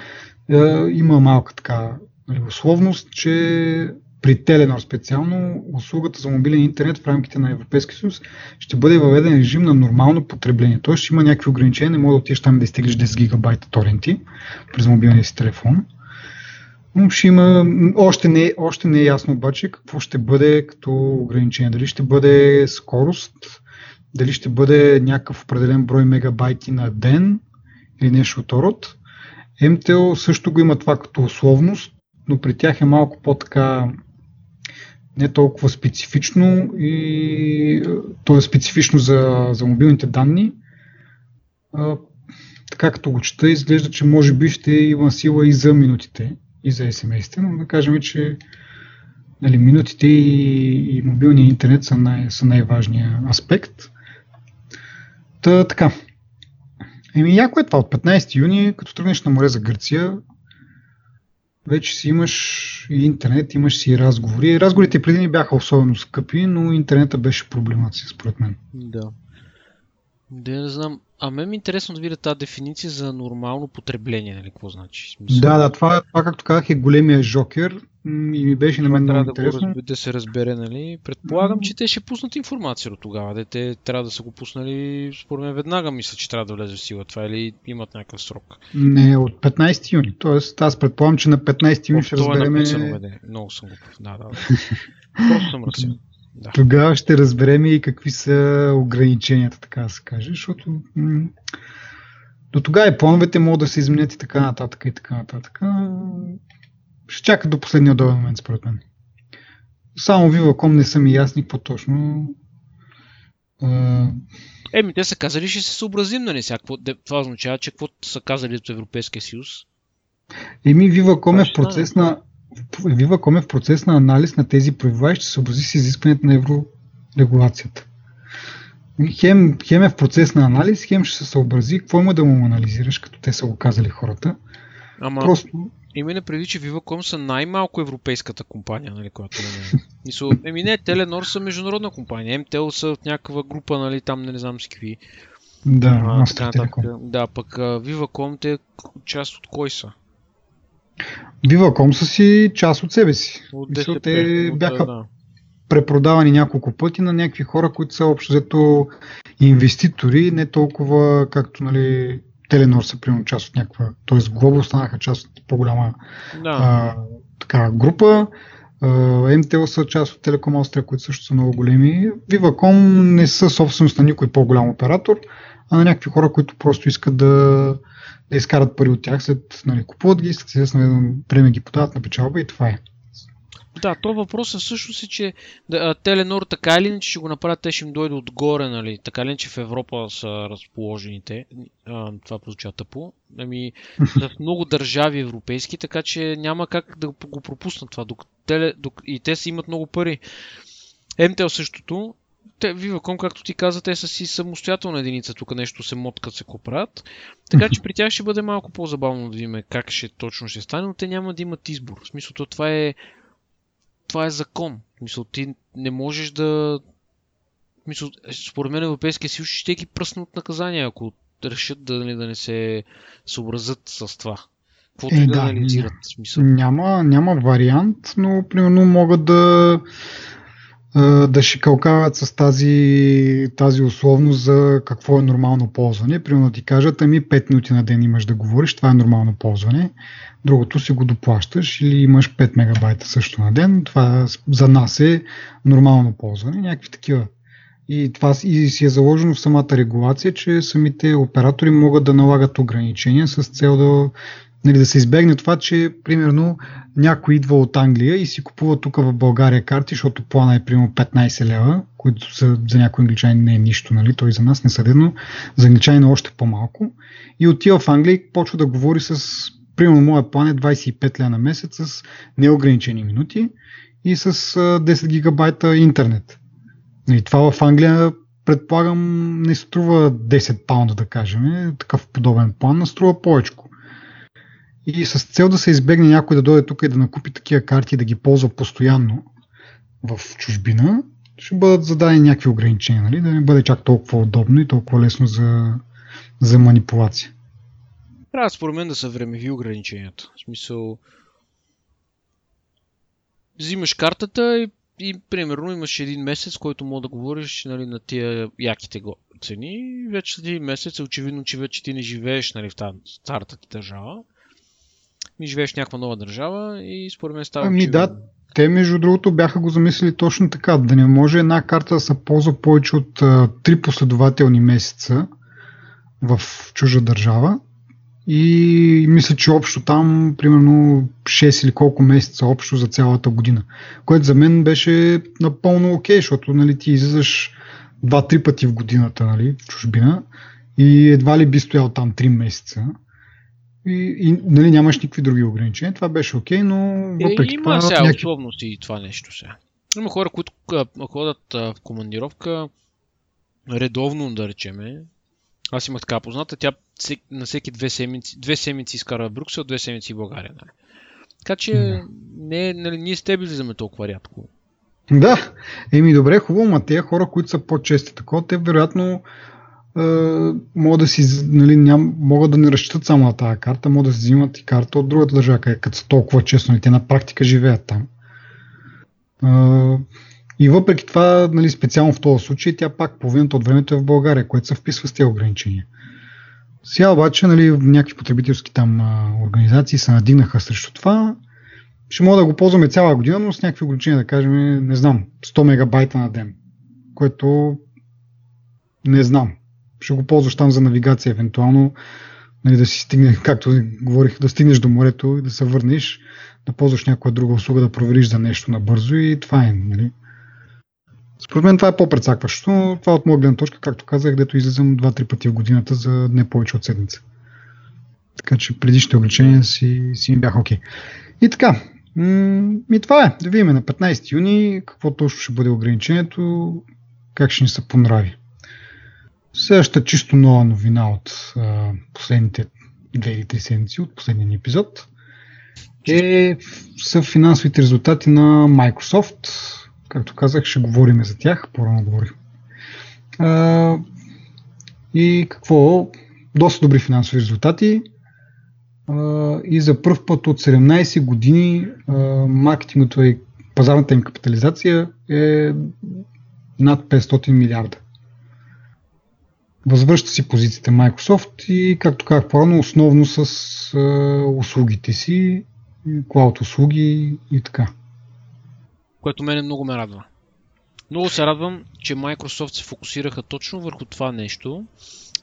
Има малка така нали, условност, че при Теленор специално услугата за мобилен интернет в рамките на Европейския съюз ще бъде въведен режим на нормално потребление. Тоест ще има някакви ограничения, не може да отидеш там да изтеглиш 10 гигабайта торенти през мобилния си телефон. Ще има, още не, още не е ясно обаче какво ще бъде като ограничение. Дали ще бъде скорост, дали ще бъде някакъв определен брой мегабайти на ден или нещо от род. MTL също го има това като условност, но при тях е малко по-така не толкова специфично и то е специфично за, за мобилните данни. А, така като го чета, изглежда, че може би ще има сила и за минутите и за SMS-те, но да кажем, че нали, минутите и, и мобилния интернет са, най- са най-важният аспект. Та, така. Еми, яко е това. От 15 юни, като тръгнеш на море за Гърция, вече си имаш и интернет, имаш си и разговори. Разговорите преди ни бяха особено скъпи, но интернета беше проблемация, според мен. Да. Да, не знам. А мен ми е интересно да видя тази дефиниция за нормално потребление, нали, какво значи? Смисъл... Да, да, това, това, както казах, е големия жокер и ми беше на мен много интересно. Да, го, да се разбере, нали? Предполагам, че те ще пуснат информация от тогава. Де те трябва да са го пуснали, според мен веднага мисля, че трябва да влезе в сила това или имат някакъв срок. Не, от 15 юни. Тоест, аз предполагам, че на 15 юни ще разберем... Е Много съм го. Да, да. Просто съм разсеян. Да. Тогава ще разберем и какви са ограниченията, така да се каже, защото м- до тогава и плановете могат да се изменят и така нататък и така нататък. ще чакат до последния удобен момент, според мен. Само Viva.com не са ми ясни какво точно. Еми, те са казали, ще се съобразим, нали? Сега, това означава, че какво са казали от Европейския съюз? Еми, Viva.com е в процес на Viva.com е в процес на анализ на тези правила и ще се съобрази с изискването на еврорегулацията. Хем, хем е в процес на анализ, хем ще се съобрази какво има да му анализираш, като те са го казали хората. Ама, Просто... Има не преди, че Viva.com са най-малко европейската компания, нали, която е. Мисъл, еми не, Теленор са международна компания, МТЛ са от някаква група, нали, там не, не знам с какви. Да, а, така, нататък. Да, пък Viva.com те част от кой са? Viva.com са си част от себе си. От Мисъл, те бяха да. препродавани няколко пъти на някакви хора, които са общо взето инвеститори, не толкова както нали, Теленор са примерно част от някаква, т.е. Глобо станаха част от по-голяма да. а, така, група. МТЛ са част от Телеком Австрия, които също са много големи. Viva.com не са собственост на никой по-голям оператор, а на някакви хора, които просто искат да, да изкарат пари от тях, след нали, купуват ги, след време ги подават на печалба и това е. Да, то въпросът всъщност е, че да, Теленор така или иначе ще го направят, те ще им дойде отгоре, нали? Така или иначе в Европа са разположените. А, това прозвуча тъпо. Ами, в много държави европейски, така че няма как да го пропуснат това. Док, теле, док, и те си имат много пари. МТЛ същото. Те, Viva.com, както ти каза, те са си самостоятелна единица, тук нещо се моткат, се го правят. Така че при тях ще бъде малко по-забавно да видим как ще точно ще стане, но те няма да имат избор. В смисъл, това е това е закон. Мисъл, ти не можеш да... Мисъл, според мен Европейския съюз ще ги пръсне от наказания, ако решат да, нали, да не се съобразят с това. Каквото е, да, да анализират. Смисъл. Няма, няма вариант, но примерно могат да да шикалкават с тази, тази условност за какво е нормално ползване. Примерно ти кажат, ами 5 минути на ден имаш да говориш, това е нормално ползване. Другото си го доплащаш или имаш 5 мегабайта също на ден. Това за нас е нормално ползване. Някакви такива. И това и си е заложено в самата регулация, че самите оператори могат да налагат ограничения с цел да нали, да се избегне това, че примерно някой идва от Англия и си купува тук в България карти, защото плана е примерно 15 лева, които са, за някои англичани не е нищо, нали? той за нас не съдено, за англичани е още по-малко. И отива в Англия и почва да говори с, примерно моя план е 25 лева на месец с неограничени минути и с 10 гигабайта интернет. И това в Англия предполагам не струва 10 паунда, да кажем, такъв подобен план, а струва повече. И с цел да се избегне някой да дойде тук и да накупи такива карти и да ги ползва постоянно в чужбина, ще бъдат зададени някакви ограничения, нали? да не бъде чак толкова удобно и толкова лесно за, за манипулация. Трябва според мен да са времеви ограниченията. В смисъл, взимаш картата и, и примерно имаш един месец, който мога да говориш нали, на тия яките цени. Вече след един месец е очевидно, че вече ти не живееш нали, в тази старата ти държава ми живееш в някаква нова държава и според мен става. Ами да, те между другото бяха го замислили точно така, да не може една карта да се ползва повече от а, три последователни месеца в чужа държава. И мисля, че общо там, примерно 6 или колко месеца общо за цялата година. Което за мен беше напълно окей, okay, защото нали, ти излизаш 2-3 пъти в годината нали, в чужбина и едва ли би стоял там 3 месеца и, и нали, нямаш никакви други ограничения. Това беше окей, но въпреки е, има това... сега някакви... условности и това нещо сега. Има хора, които ходят в командировка редовно, да речеме. Аз имах така позната. Тя на всеки две седмици, две седмици изкара в Брюксел, две седмици в България. Нали. Така че да. не, нали, ние с теб влизаме толкова рядко. Да, еми добре, хубаво, ма тези хора, които са по-чести такова, те вероятно могат да си, нали, ням, могат да не разчитат само на тази карта, могат да си взимат и карта от другата държава, като са толкова честно и те на практика живеят там. И въпреки това, нали, специално в този случай, тя пак половината от времето е в България, което се вписва с тези ограничения. Сега обаче, нали, някакви потребителски там организации се надигнаха срещу това. Ще мога да го ползваме цяла година, но с някакви ограничения, да кажем, не знам, 100 мегабайта на ден, което не знам ще го ползваш там за навигация, евентуално нали, да си стигне, както говорих, да стигнеш до морето и да се върнеш, да ползваш някоя друга услуга, да провериш за нещо набързо и това е. Нали. Според мен това е по-прецакващо, това от моя гледна точка, както казах, където излизам 2-3 пъти в годината за не повече от седмица. Така че предишните ограничения си, си ми бяха окей. Okay. И така, и това е. Да видим на 15 юни какво точно ще бъде ограничението, как ще ни се понрави. Следващата чисто нова новина от а, последните две или три седмици, от последния епизод, е, са финансовите резултати на Microsoft. Както казах, ще говорим за тях, по-рано говорих. А, и какво? Доста добри финансови резултати. А, и за първ път от 17 години маркетингото и пазарната им капитализация е над 500 милиарда. Възвръща си позициите Microsoft и, както казах по-рано, основно с а, услугите си, клауд услуги и така. Което мене много ме радва. Много се радвам, че Microsoft се фокусираха точно върху това нещо,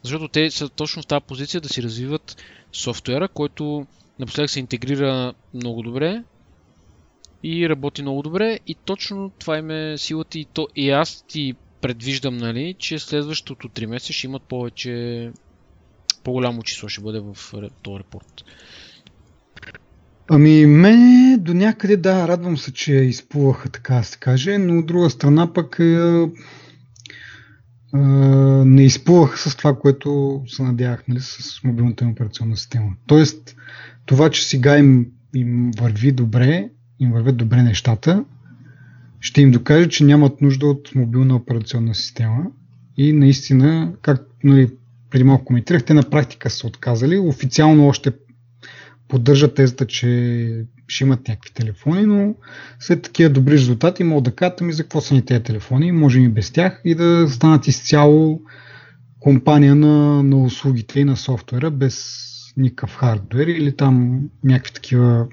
защото те са точно в тази позиция да си развиват софтуера, който напоследък се интегрира много добре и работи много добре и точно това им е силата и, то, и аз ти предвиждам, нали, че следващото 3 месеца ще имат повече по-голямо число ще бъде в този репорт. Ами, мен до някъде да, радвам се, че изплуваха, така да се каже, но от друга страна пък е, е, не изплуваха с това, което се надявах нали, с мобилната им операционна система. Тоест, това, че сега им, им върви добре, им вървят добре нещата, ще им докаже, че нямат нужда от мобилна операционна система. И наистина, както нали, преди малко коментирах, те на практика са отказали. Официално още поддържат тезата, че ще имат някакви телефони, но след такива добри резултати могат да кажат ми за какво са ни тези телефони, може и без тях и да станат изцяло компания на, на услугите и на софтуера без никакъв хардвер или там някакви такива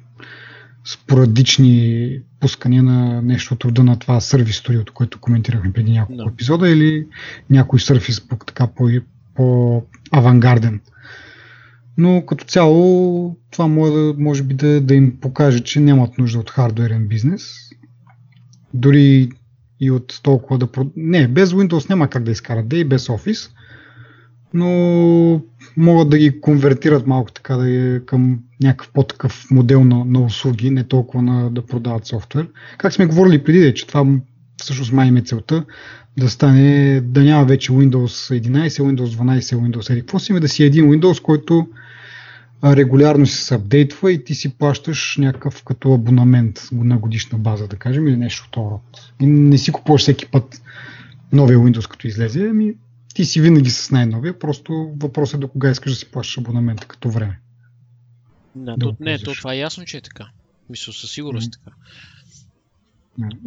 спорадични пускания на нещо от рода на това сервис студиото, което коментирахме преди няколко no. епизода или някой сервис така по, по-авангарден. Но като цяло това може, може би да, да им покаже, че нямат нужда от хардуерен бизнес. Дори и от толкова да... Не, без Windows няма как да изкарат, да и без Office, но могат да ги конвертират малко така да е към някакъв по-такъв модел на, на услуги, не толкова на да продават софтуер. Как сме говорили преди, че това всъщност май е целта, да стане, да няма вече Windows 11, Windows 12, Windows 11, какво си, да си един Windows, който регулярно се апдейтва и ти си плащаш някакъв като абонамент на годишна база, да кажем, или нещо от род. И не си купуваш всеки път новия Windows, като излезе, ами ти си винаги с най-новия, просто въпросът е до кога искаш да си плащаш абонамента като време. Да, да то, не, то това е ясно, че е така. Мисля, със сигурност mm-hmm. така.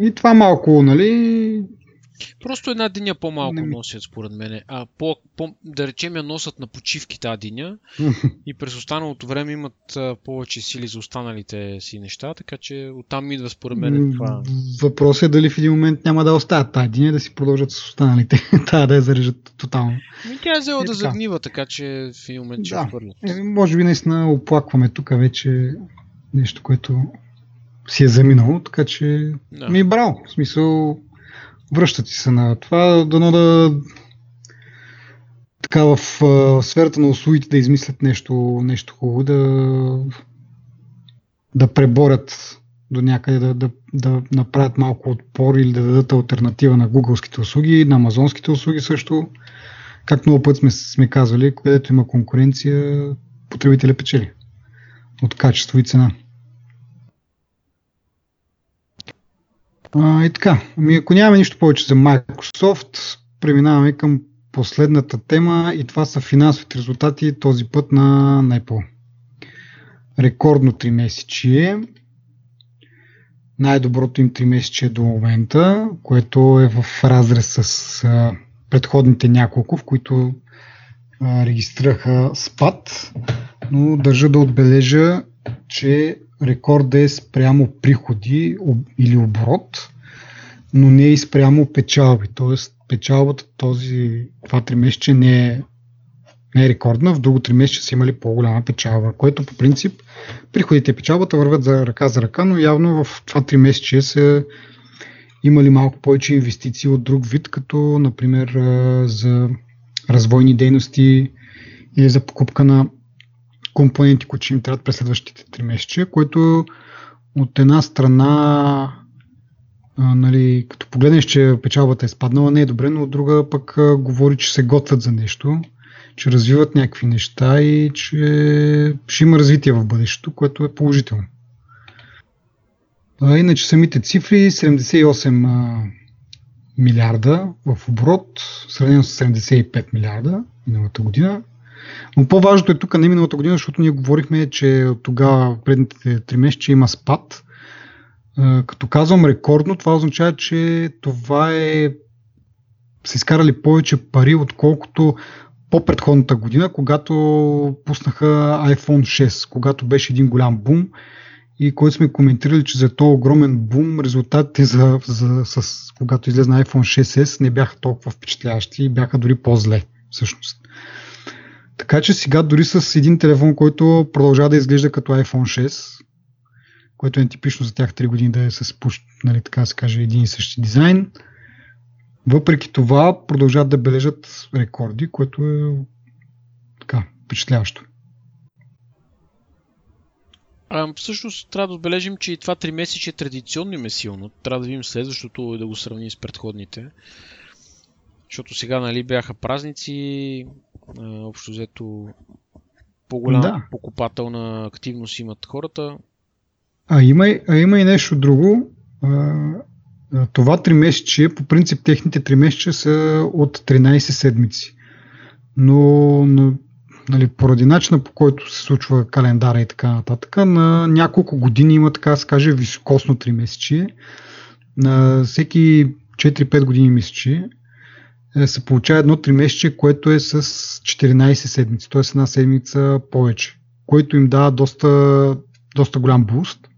И това малко, нали, Просто една диня по-малко не... носят, според мен. А по, по, да речем я носят на почивки тази диня и през останалото време имат а, повече сили за останалите си неща, така че оттам идва според мен това. Въпросът е дали в един момент няма да оставят тази диня да си продължат с останалите. Та да я зарежат тотално. И тя е взела да загнива, така че в един момент ще да. хвърлят. Е, може би наистина оплакваме тук вече нещо, което си е заминало, така че да. ми е брал. В смисъл, връщат се на това, дано да така в, в сферата на услугите да измислят нещо, нещо хубаво, да, да преборят до някъде, да, да, да направят малко отпор или да дадат альтернатива на гугълските услуги, на амазонските услуги също. Както много път сме, сме казвали, където има конкуренция, потребителя печели от качество и цена. А, и така, ами ако нямаме нищо повече за Microsoft, преминаваме към последната тема и това са финансовите резултати този път на, на Apple. Рекордно 3 месечие. Най-доброто им 3 месече до момента, което е в разрез с а, предходните няколко, в които а, регистрираха спад, но държа да отбележа, че рекорда е спрямо приходи или оборот, но не и спрямо печалби. Тоест печалбата този 2-3 месече не е не е рекордна, в друго 3 месеца са имали по-голяма печалба, което по принцип приходите и печалбата върват за ръка за ръка, но явно в това 3 месече са имали малко повече инвестиции от друг вид, като например за развойни дейности или за покупка на компоненти, които ще им трябват през следващите 3 месеца, което от една страна а, нали, като погледнеш, че печалбата е спаднала, не е добре, но от друга пък а, говори, че се готвят за нещо, че развиват някакви неща и че ще има развитие в бъдещето, което е положително. А, иначе самите цифри 78 а, милиарда в оборот, сравнено с 75 милиарда миналата година. Но по-важното е тук не миналата година, защото ние говорихме, че тогава предните 3 месеца има спад като казвам рекордно, това означава, че това е са изкарали повече пари, отколкото по-предходната година, когато пуснаха iPhone 6, когато беше един голям бум и който сме коментирали, че за този огромен бум резултатите за, за, с, когато излезна iPhone 6s не бяха толкова впечатляващи и бяха дори по-зле всъщност. Така че сега дори с един телефон, който продължава да изглежда като iPhone 6, което е типично за тях 3 години да е с нали, така се каже, един и същи дизайн. Въпреки това продължават да бележат рекорди, което е така, впечатляващо. А, всъщност трябва да отбележим, че и това 3 месече традиционно им е силно. Трябва да видим следващото и да го сравним с предходните. Защото сега нали, бяха празници, общо взето по-голяма да. покупателна активност имат хората. А има, а има и нещо друго. А, това 3 месече, по принцип техните 3 месече са от 13 седмици. Но, но нали, поради начина по който се случва календара и така нататък, на няколко години има така се каже високосно 3 месече. На всеки 4-5 години месече се получава едно 3 месече, което е с 14 седмици, т.е. една седмица повече, което им дава доста, доста голям буст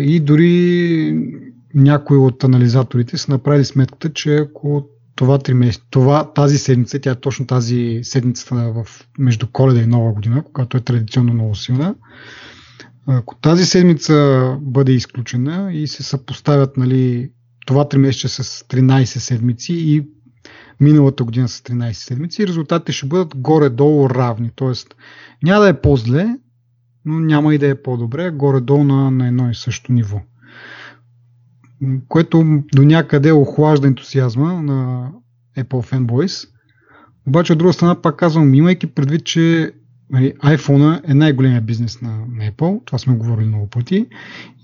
и дори някои от анализаторите са направили сметката, че ако това, това тази седмица, тя е точно тази седмица в, между коледа и нова година, когато е традиционно много силна, ако тази седмица бъде изключена и се съпоставят нали, това 3 месеца с 13 седмици и миналата година с 13 седмици, резултатите ще бъдат горе-долу равни. Тоест няма да е по-зле, но няма и да е по-добре, горе-долу на, на едно и също ниво. Което до някъде охлажда ентусиазма на Apple Fanboys. Обаче от друга страна пак казвам, имайки предвид, че нали, iPhone е най-големия бизнес на, на Apple, това сме говорили много пъти,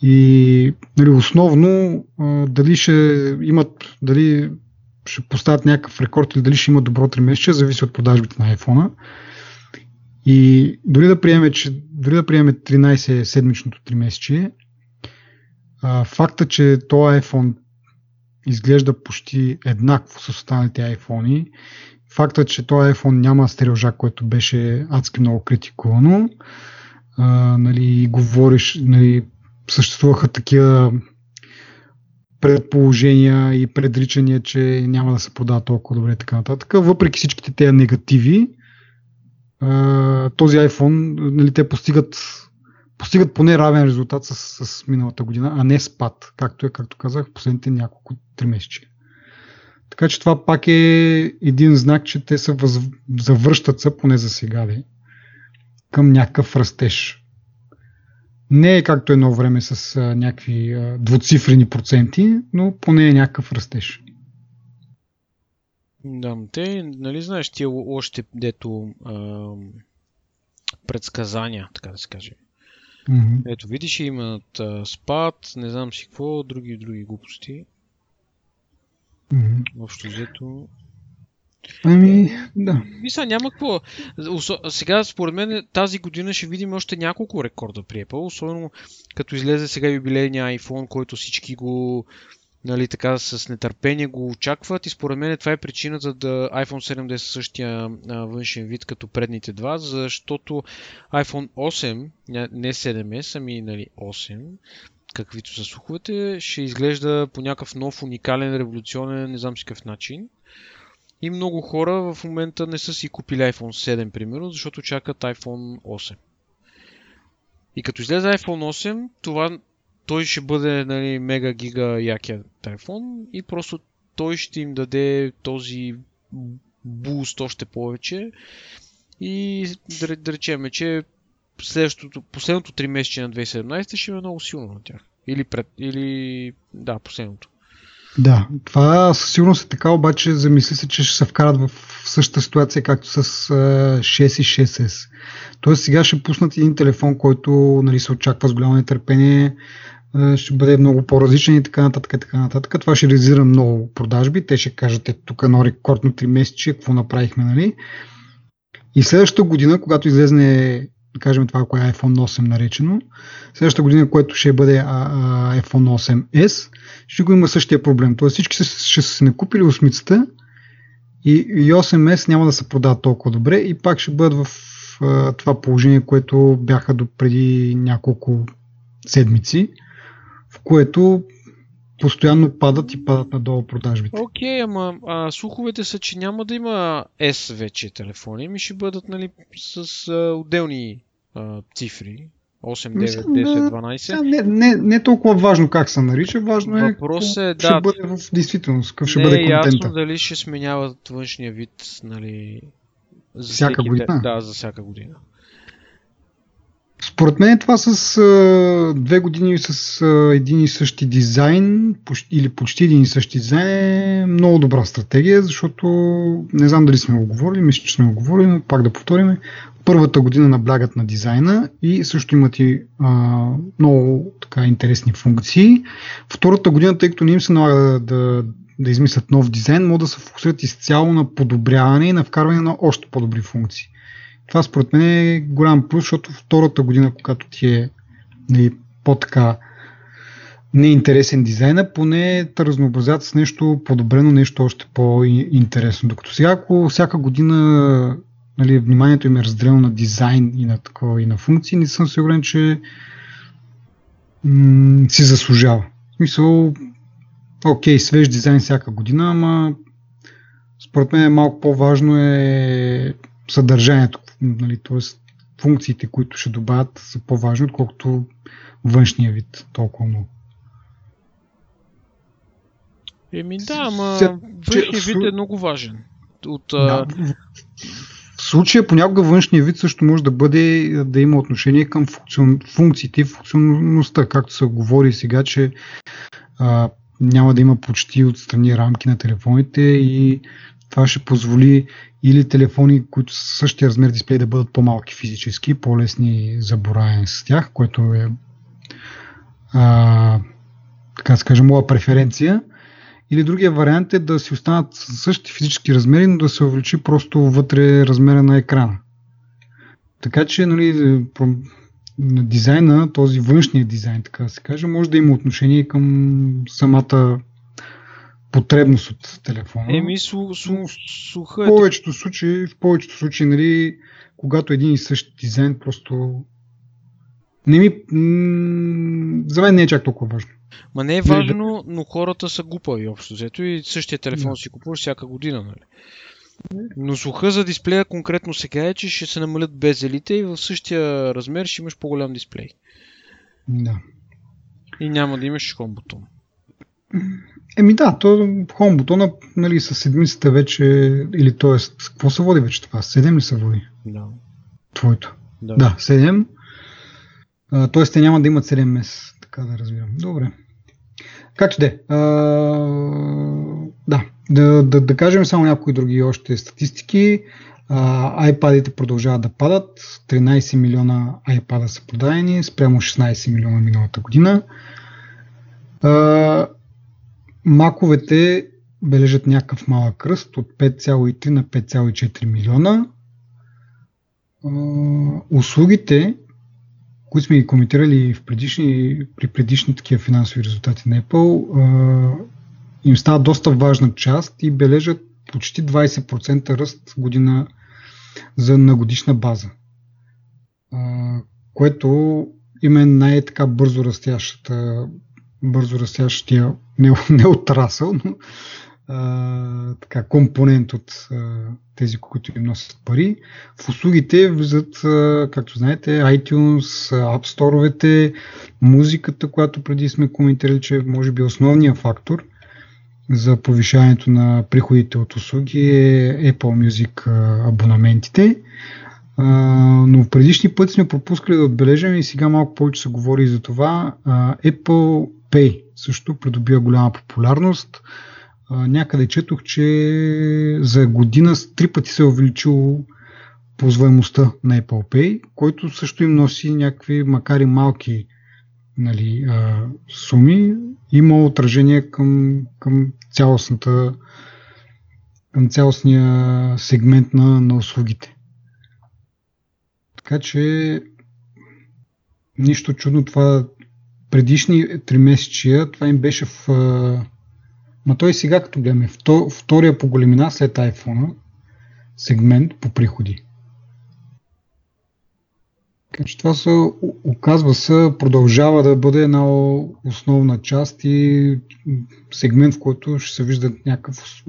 и нали, основно дали ще имат, дали ще поставят някакъв рекорд или дали ще имат добро 3 месеца, зависи от продажбите на iPhone. И дори да приеме, че, дори да приеме 13 седмичното 3 месече, факта, че този iPhone изглежда почти еднакво с останалите iPhone, факта, че този iPhone няма стереожак, което беше адски много критикувано, а, нали, говориш, нали, съществуваха такива предположения и предричания, че няма да се продава толкова добре и така нататък. Въпреки всичките тези негативи, този iPhone, нали, те постигат, постигат поне равен резултат с, с миналата година, а не спад, както е, както казах, последните няколко три месечи. Така че това пак е един знак, че те се въз... завръщат се, поне за сега, ли, към някакъв растеж. Не е както едно време с а, някакви а, двуцифрени проценти, но поне е някакъв растеж. Да, те, нали знаеш, тия още дето а, предсказания, така да се каже. Mm-hmm. Ето, видиш, имат а, спад, не знам си какво, други други глупости. Mm-hmm. Общо взето. Ами, да. Мисля, няма какво. Сега, според мен, тази година ще видим още няколко рекорда при Apple, особено като излезе сега юбилейния iPhone, който всички го нали, така с нетърпение го очакват и според мен това е причината да iPhone 7 да е със същия външен вид като предните два, защото iPhone 8, не 7S, ами нали, 8, каквито са слуховете, ще изглежда по някакъв нов, уникален, революционен, не знам си какъв начин. И много хора в момента не са си купили iPhone 7, примерно, защото чакат iPhone 8. И като излезе iPhone 8, това, той ще бъде нали, мега гига якия iPhone и просто той ще им даде този буст още повече. И да, да речем, че следващото, последното 3 месече на 2017 ще е много силно на тях. Или, пред, или да, последното. Да, това със сигурност е така, обаче замисли се, че ще се вкарат в същата ситуация, както с 6 и 6S. Тоест сега ще пуснат един телефон, който нали, се очаква с голямо нетърпение, ще бъде много по-различен и така нататък. Така нататък. Това ще реализира много продажби. Те ще кажат, ето тук едно рекордно 3 месече, какво направихме, нали? И следващата година, когато излезне да кажем това, кое е iPhone 8 наречено. Следващата година, което ще бъде iPhone 8S, ще го има същия проблем. Тоест всички ще, са се накупили осмицата и, и 8S няма да се продават толкова добре и пак ще бъдат в това положение, което бяха до преди няколко седмици, в което постоянно падат и падат надолу продажбите. Окей, okay, ама а, слуховете са, че няма да има S вече телефони, ми ще бъдат нали, с а, отделни а, цифри. 8, 9, 10, 12. Да, не, не, не толкова важно как се нарича, важно е Въпрос е, да, ще бъде в действителност, какъв ще не бъде е контента. ясно дали ще сменяват външния вид, нали, за Всяка година? Да, за всяка година. Според мен това с а, две години с а, един и същи дизайн почти, или почти един и същи дизайн е много добра стратегия, защото не знам дали сме го мисля, че сме го говорили, но пак да повторим. Първата година наблягат на дизайна и също имат и а, много така интересни функции. Втората година, тъй като не им се налага да, да, да измислят нов дизайн, могат да се фокусират изцяло на подобряване и на вкарване на още по-добри функции. Това според мен е голям плюс, защото втората година, когато ти е нали, по-така неинтересен дизайна, поне те разнообразят с нещо подобрено, нещо още по-интересно. Докато сега, ако всяка година нали, вниманието им е разделено на дизайн и на, такова, и на функции, не съм сигурен, че м- си заслужава. В смисъл, окей, свеж дизайн всяка година, ама според мен малко по-важно е съдържанието, нали, т.е. функциите, които ще добавят са по-важни, отколкото външния вид толкова много. Еми да, ама Се- че- вид е много важен. От, Да. В случая понякога външния вид също може да бъде да има отношение към функцион, функциите и функционалността, както се говори сега, че а, няма да има почти отстрани рамки на телефоните и това ще позволи или телефони, които са същия размер дисплей да бъдат по-малки физически, по-лесни за боравене с тях, което е а, така да се каже, моя преференция. Или другия вариант е да си останат същите физически размери, но да се увеличи просто вътре размера на екрана. Така че, нали, на дизайна, този външния дизайн, така да се каже, може да има отношение към самата потребност от телефона. еми, слу, слу, слуха в е повечето случаи, в повечето случаи, нали, когато един и същ дизайн просто не ми, м- за мен не е чак толкова важно. Ма не е важно, но хората са глупави общо взето и същия телефон Да. си купуваш всяка година, нали? Но слуха за дисплея конкретно сега е, че ще се намалят безелите и в същия размер ще имаш по-голям дисплей. Да. И няма да имаш хом бутон. Еми да, то Home бутона, нали, с седмицата вече, или т.е. какво се води вече това? 7 ли се води? Да. Твоето. Да. Да, 7. А, т.е. те няма да имат 7 месец, така да разбирам. Добре. Както де. А, да, да, да, да кажем само някои други още статистики. А, iPad-ите продължават да падат. 13 милиона iPad са продадени, спрямо 16 милиона миналата година. А, Маковете бележат някакъв малък кръст от 5,3 на 5,4 милиона. Услугите, които сме ги коментирали в предишни, при предишни такива финансови резултати на Apple, им става доста важна част и бележат почти 20% ръст година за на годишна база. Което има най-така бързо растящата бързо растящия не, не отрасъл, но а, така, компонент от а, тези, които им носят пари. В услугите влизат, както знаете, iTunes, App Store-овете, музиката, която преди сме коментирали, че може би е основният фактор за повишаването на приходите от услуги е Apple Music абонаментите. А, но в предишни пъти сме пропускали да отбележим и сега малко повече се говори за това. А, Apple Pay също придобива голяма популярност някъде четох, че за година с три пъти се е увеличило ползваемостта на Apple Pay, който също им носи някакви, макар и малки нали, суми, има отражение към, към цялостната към цялостния сегмент на, на услугите. Така че нищо чудно това предишни три месечия, това им беше в Ма той сега, като гледаме, втория по големина след iPhone сегмент по приходи. Така че това се, оказва се, продължава да бъде една основна част и сегмент, в който ще се вижда някакъв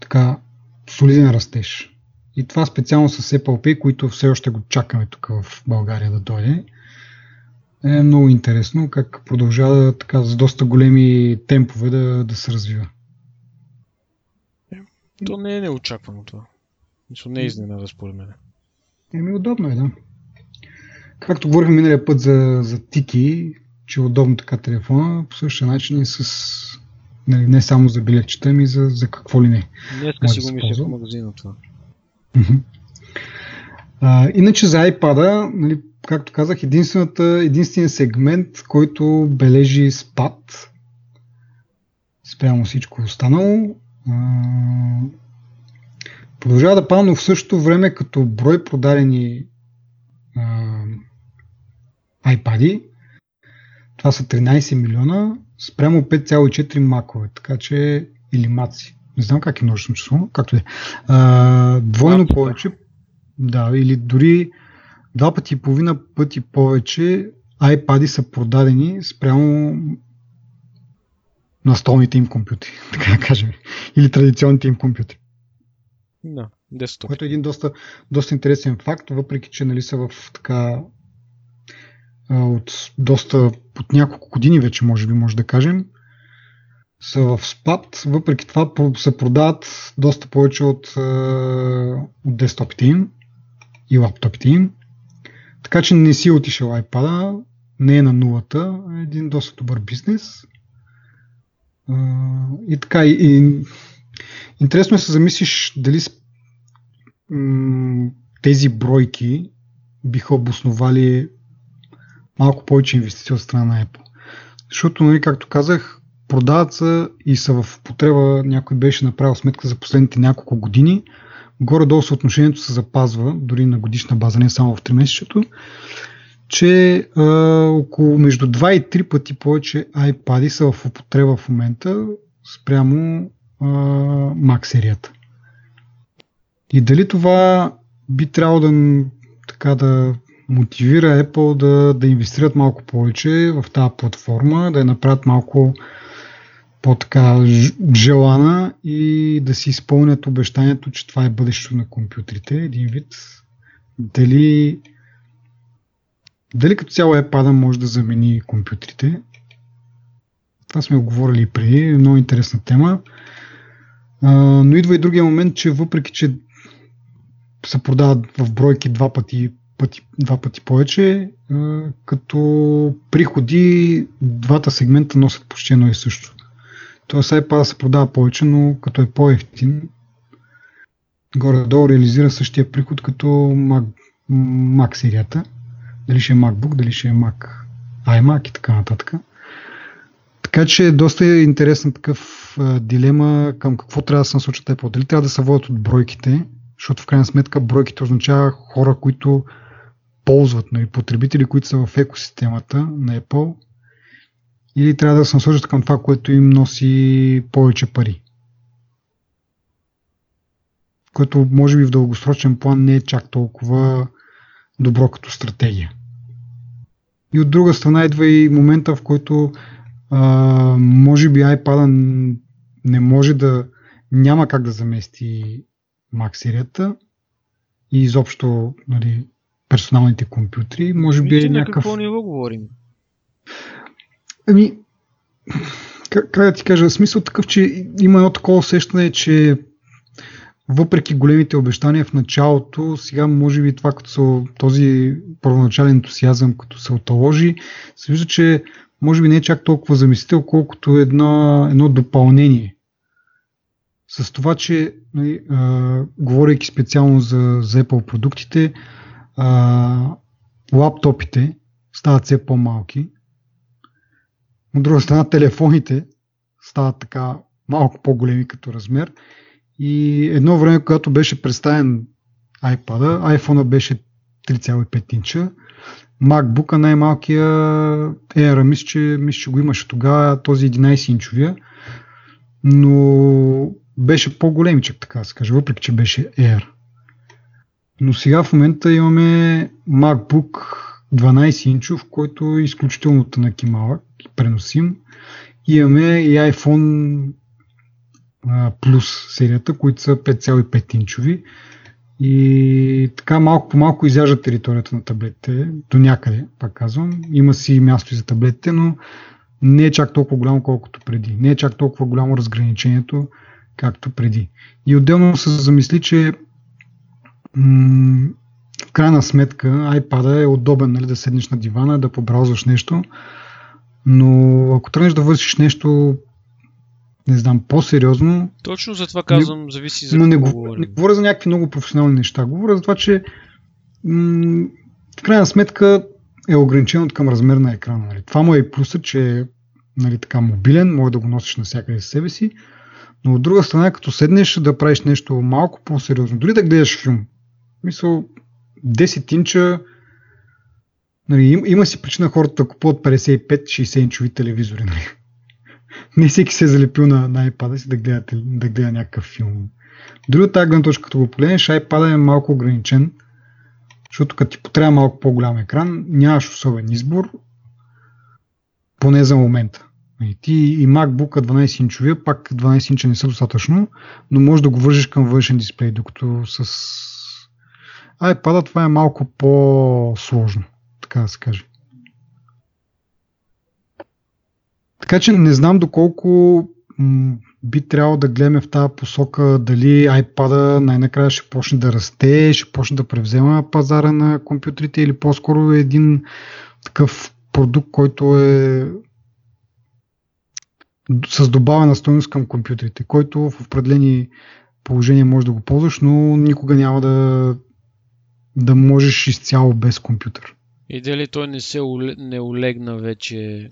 така солиден растеж. И това специално с Apple Pay, които все още го чакаме тук в България да дойде е много интересно как продължава така с доста големи темпове да, да се развива. То не е неочаквано това. Мисля, не е изненада според мен. Еми удобно е, да. Както говорихме миналия път за, за Тики, че е удобно така телефона, по същия начин и с нали, не само за билетчета, ами за, за какво ли не. Днеска си го мисля в магазина това. А, иначе за iPad, нали, както казах, единствената, единственият сегмент, който бележи спад спрямо всичко останало. Продължава да пада, но в същото време като брой продадени iPad, това са 13 милиона, спрямо 5,4 макове, така че или маци. Не знам как е множествено число, както е. двойно повече, да, или дори два пъти и половина пъти повече iPad са продадени спрямо настолните им компютри, така да кажем. Или традиционните им компютри. Да, десктоп. Което е един доста, доста интересен факт, въпреки че нали, са в така от доста, от няколко години вече, може би, може да кажем, са в спад, въпреки това се продават доста повече от, от десктопите им и лаптопите им. Така че не си отишъл iPad, не е на нулата, е един доста добър бизнес. И така, и, и интересно е се замислиш дали тези бройки биха обосновали малко повече инвестиции от страна на Apple. Защото, нали, както казах, продават се и са в потреба, някой беше направил сметка за последните няколко години, горе-долу съотношението се запазва, дори на годишна база, не само в 3 месечето, че а, около между 2 и 3 пъти повече iPad са в употреба в момента спрямо а, Mac серията. И дали това би трябвало да, така, да мотивира Apple да, да инвестират малко повече в тази платформа, да я направят малко по-така желана и да си изпълнят обещанието, че това е бъдещето на компютрите. Един вид. Дали, дали като цяло iPad може да замени компютрите? Това сме говорили преди. Е много интересна тема. А, но идва и другия момент, че въпреки, че се продават в бройки два пъти, пъти, два пъти повече, а, като приходи двата сегмента носят почти едно и също. Тоест iPad се продава повече, но като е по-ефтин, горе-долу реализира същия приход като Mac, Mac серията. Дали ще е MacBook, дали ще е Mac, iMac и така нататък. Така че е доста интересна такъв а, дилема към какво трябва да се насочат Apple. Дали трябва да се водят от бройките, защото в крайна сметка бройките означава хора, които ползват, нали, потребители, които са в екосистемата на Apple или трябва да се насочат към това, което им носи повече пари. Което може би в дългосрочен план не е чак толкова добро като стратегия. И от друга страна идва и момента, в който а, може би iPad не може да, няма как да замести Mac серията и изобщо нали, персоналните компютри. Може би е някакъв... какво ниво говорим? Ами, как, да ти кажа, смисъл такъв, че има едно такова усещане, че въпреки големите обещания в началото, сега може би това като този първоначален ентусиазъм, като се отложи, се вижда, че може би не е чак толкова замислител, колкото едно, едно допълнение. С това, че нали, а, говорейки специално за, за Apple продуктите, а, лаптопите стават все по-малки. От друга страна, телефоните стават така малко по-големи като размер. И едно време, когато беше представен iPad, iPhone беше 3,5 инча, MacBook най-малкия Air, мисля, че, мисля, че го имаше тогава, този 11 инчовия, но беше по-големичък, така да се въпреки, че беше Air. Но сега в момента имаме MacBook 12 инчов, който е изключително тънък и малък преносим. Имаме и iPhone Plus серията, които са 5,5 инчови. И така малко по малко изяжда територията на таблетите до някъде, пак казвам. Има си място и за таблетите, но не е чак толкова голямо, колкото преди. Не е чак толкова голямо разграничението, както преди. И отделно се замисли, че м- в крайна сметка iPad е удобен нали, да седнеш на дивана, да побраузваш нещо, но ако тръгнеш да вършиш нещо не знам, по-сериозно. Точно за това казвам, не, зависи за но не, го, не говоря за някакви много професионални неща. Говоря за това, че м- в крайна сметка е ограничен от към размер на екрана. Нали. Това му е и плюсът, че е нали, така мобилен, може да го носиш навсякъде с себе си, но от друга страна, като седнеш да правиш нещо малко по-сериозно, дори да гледаш филм, мисъл 10 инча, нали, има, си причина хората да купуват 55-60 инчови телевизори. Нали не всеки се е залепил на, на iPad си да гледа, да гледа някакъв филм. Дори от тази гледна точка, като го погледнеш, iPad е малко ограничен, защото като ти потребва малко по-голям екран, нямаш особен избор, поне за момента. И ти и MacBook 12 инчовия, пак 12 инча не са достатъчно, но можеш да го вържиш към външен дисплей, докато с iPad това е малко по-сложно, така да се каже. Така че не знам доколко би трябвало да гледаме в тази посока дали iPad най-накрая ще почне да расте, ще почне да превзема пазара на компютрите или по-скоро е един такъв продукт, който е с добавена стоеност към компютрите, който в определени положения може да го ползваш, но никога няма да, да можеш изцяло без компютър. И дали той не се не олегна вече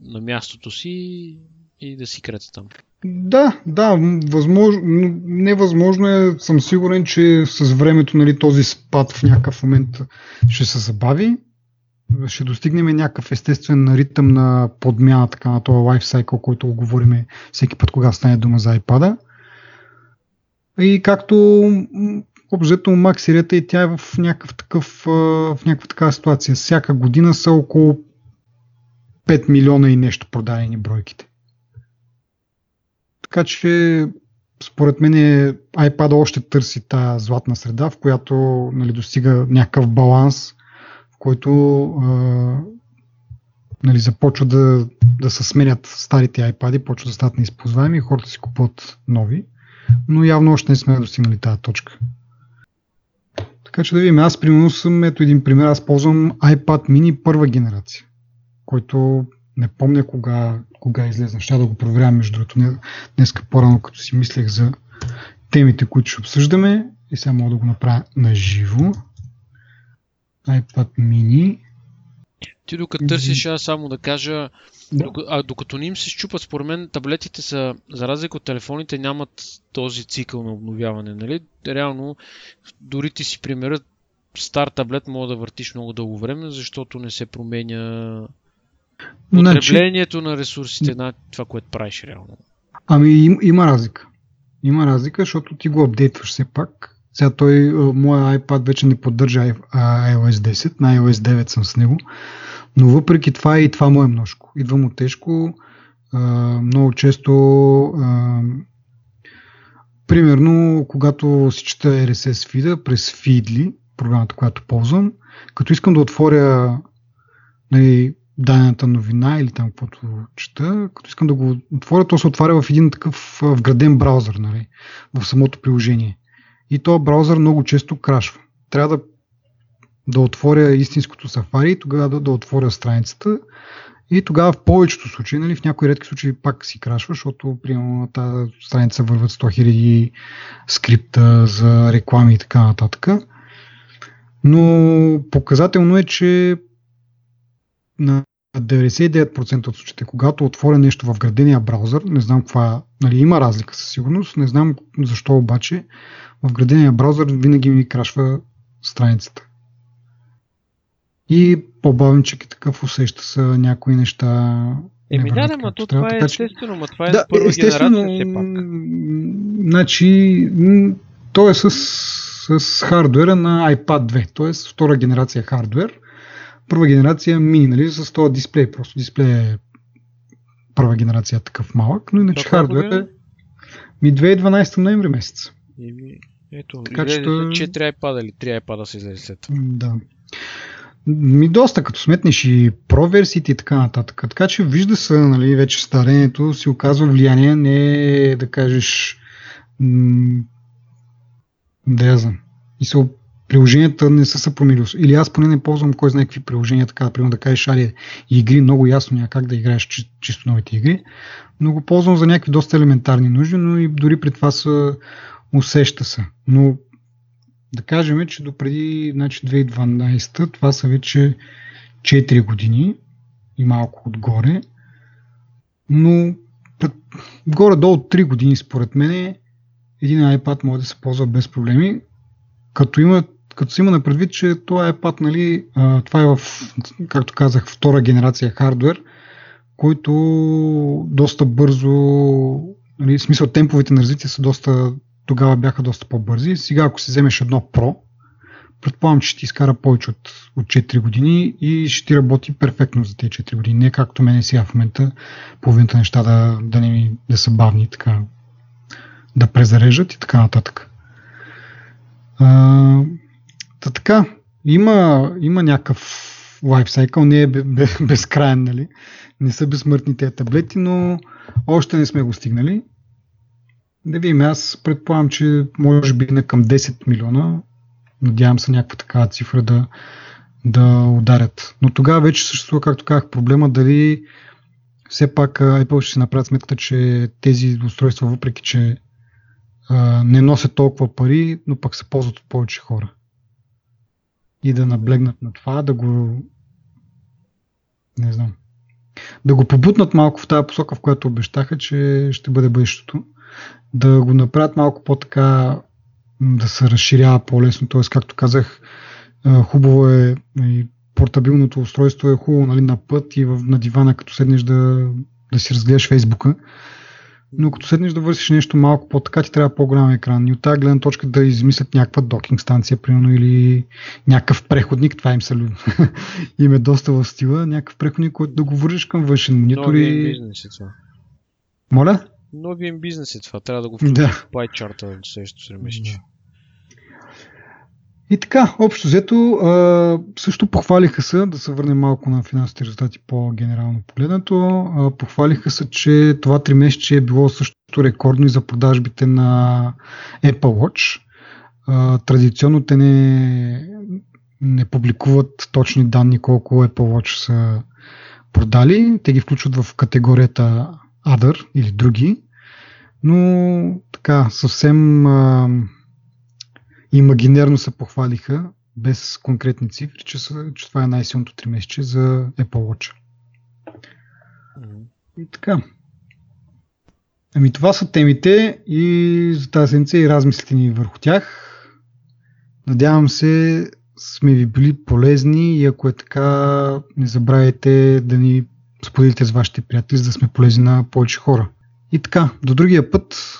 на мястото си и да си крета там. Да, да, възможно, невъзможно е, съм сигурен, че с времето нали, този спад в някакъв момент ще се забави, ще достигнем някакъв естествен ритъм на подмяна така, на този лайфсайкъл, който го говорим всеки път, кога стане дума за iPad. И както обзето Mac серията и тя е в някакъв такъв, в някаква такава ситуация. Всяка година са около 5 милиона и нещо продадени бройките. Така че според мен iPad още търси тази златна среда, в която нали, достига някакъв баланс, в който а, нали, започва да, да се сменят старите iPad, почват да стават неизползваеми и хората си купуват нови. Но явно още не сме достигнали тази точка. Така че да видим, аз примерно съм, ето един пример, аз ползвам iPad mini първа генерация който не помня кога, кога излезе. Ще да го проверявам между другото днеска по-рано, като си мислех за темите, които ще обсъждаме и сега мога да го направя на живо. iPad mini. Ти докато търсиш, аз само да кажа, да. а докато ни им се щупат, според мен таблетите са, за разлика от телефоните, нямат този цикъл на обновяване. Нали? Реално, дори ти си примерът, стар таблет мога да въртиш много дълго време, защото не се променя Значи- Потреблението значи... на ресурсите на това, което правиш реално. Ами им, има разлика. Има разлика, защото ти го апдейтваш все пак. Сега той, моя iPad вече не поддържа iOS 10, на iOS 9 съм с него, но въпреки това и това му е множко. Идва му тежко. А, много често а, примерно, когато си чета RSS фида през Feedly, програмата, която ползвам, като искам да отворя нали, дадената новина или там каквото чета, като искам да го отворя, то се отваря в един такъв вграден браузър, нали, в самото приложение. И този браузър много често крашва. Трябва да, да отворя истинското Safari и тогава да, да отворя страницата. И тогава в повечето случаи, нали, в някои редки случаи пак си крашва, защото примерно на тази страница върват 100 000 скрипта за реклами и така нататък. Но показателно е, че на 99% от случаите, когато отворя нещо в градения браузър, не знам каква, нали, има разлика със сигурност, не знам защо обаче, в градения браузър винаги ми крашва страницата. И по-бавничък и такъв усеща са някои неща. Еми да, да, ма то това е естествено, ма това е да, първа естествено, генерация все пак. Значи, то е с, с хардвера на iPad 2, т.е. втора генерация хардвер първа генерация мини, нали, с този дисплей. Просто дисплей е първа генерация такъв малък, но иначе хардвер е ми 2012 ноември месец. Еми, ето, така, че 4 iPad или 3 iPad се излезе след това. Да. Ми доста, като сметнеш и про версиите и така нататък. Така че вижда се, нали, вече старението си оказва влияние, не да кажеш м- да я знам. И се приложенията не са се променили. Или аз поне не ползвам кой знае какви приложения, така, например, да кажеш, али игри, много ясно няма как да играеш чи, чисто новите игри, но го ползвам за някакви доста елементарни нужди, но и дори при това са усеща се. Но да кажем, че до преди значи 2012 това са вече 4 години и малко отгоре, но горе-долу 3 години според мен един iPad може да се ползва без проблеми, като има като се има на предвид, че това е път, нали, това е в, както казах, втора генерация хардвер, който доста бързо, нали, в смисъл темповете на развитие са доста, тогава бяха доста по-бързи. Сега, ако си вземеш едно Pro, предполагам, че ще ти изкара повече от, от 4 години и ще ти работи перфектно за тези 4 години. Не както мене сега в момента, половината неща да, да, не, да са бавни, така, да презарежат и така нататък. А, Та така, има, има някакъв лайфсайкъл, не е безкрайен, нали? Не са безсмъртни тези таблети, но още не сме го стигнали. Да видим, аз предполагам, че може би на към 10 милиона, надявам се някаква такава цифра да, да ударят. Но тогава вече съществува, както казах, проблема дали все пак Apple ще си направят сметката, че тези устройства, въпреки че а, не носят толкова пари, но пък се ползват от повече хора и да наблегнат на това, да го не знам, да го побутнат малко в тази посока, в която обещаха, че ще бъде бъдещето. Да го направят малко по-така, да се разширява по-лесно. Т.е. както казах, хубаво е и портабилното устройство е хубаво нали, на път и на дивана, като седнеш да, да си разгледаш Фейсбука но като седнеш да вършиш нещо малко по-така, ти трябва по-голям екран. И от тази гледна точка да измислят някаква докинг станция, примерно, или някакъв преходник, това им, са, им е доста в стила, някакъв преходник, който да го вържиш към външен монитор. Новия и... е. Моля? Новия бизнес е това, трябва да го включиш да. в пайчарта на следващото. Да. И така, общо взето, също похвалиха се, да се върнем малко на финансовите резултати по-генерално погледнато, похвалиха се, че това три месече е било също рекордно и за продажбите на Apple Watch. Традиционно те не, не публикуват точни данни колко Apple Watch са продали. Те ги включват в категорията Other или други. Но така, съвсем имагинерно се похвалиха, без конкретни цифри, че, са, че това е най-силното 3 месече за Apple Watch. И така. Ами това са темите и за тази седмица и размислите ни върху тях. Надявам се сме ви били полезни и ако е така, не забравяйте да ни споделите с вашите приятели, за да сме полезни на повече хора. И така, до другия път.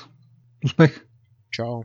Успех! Чао!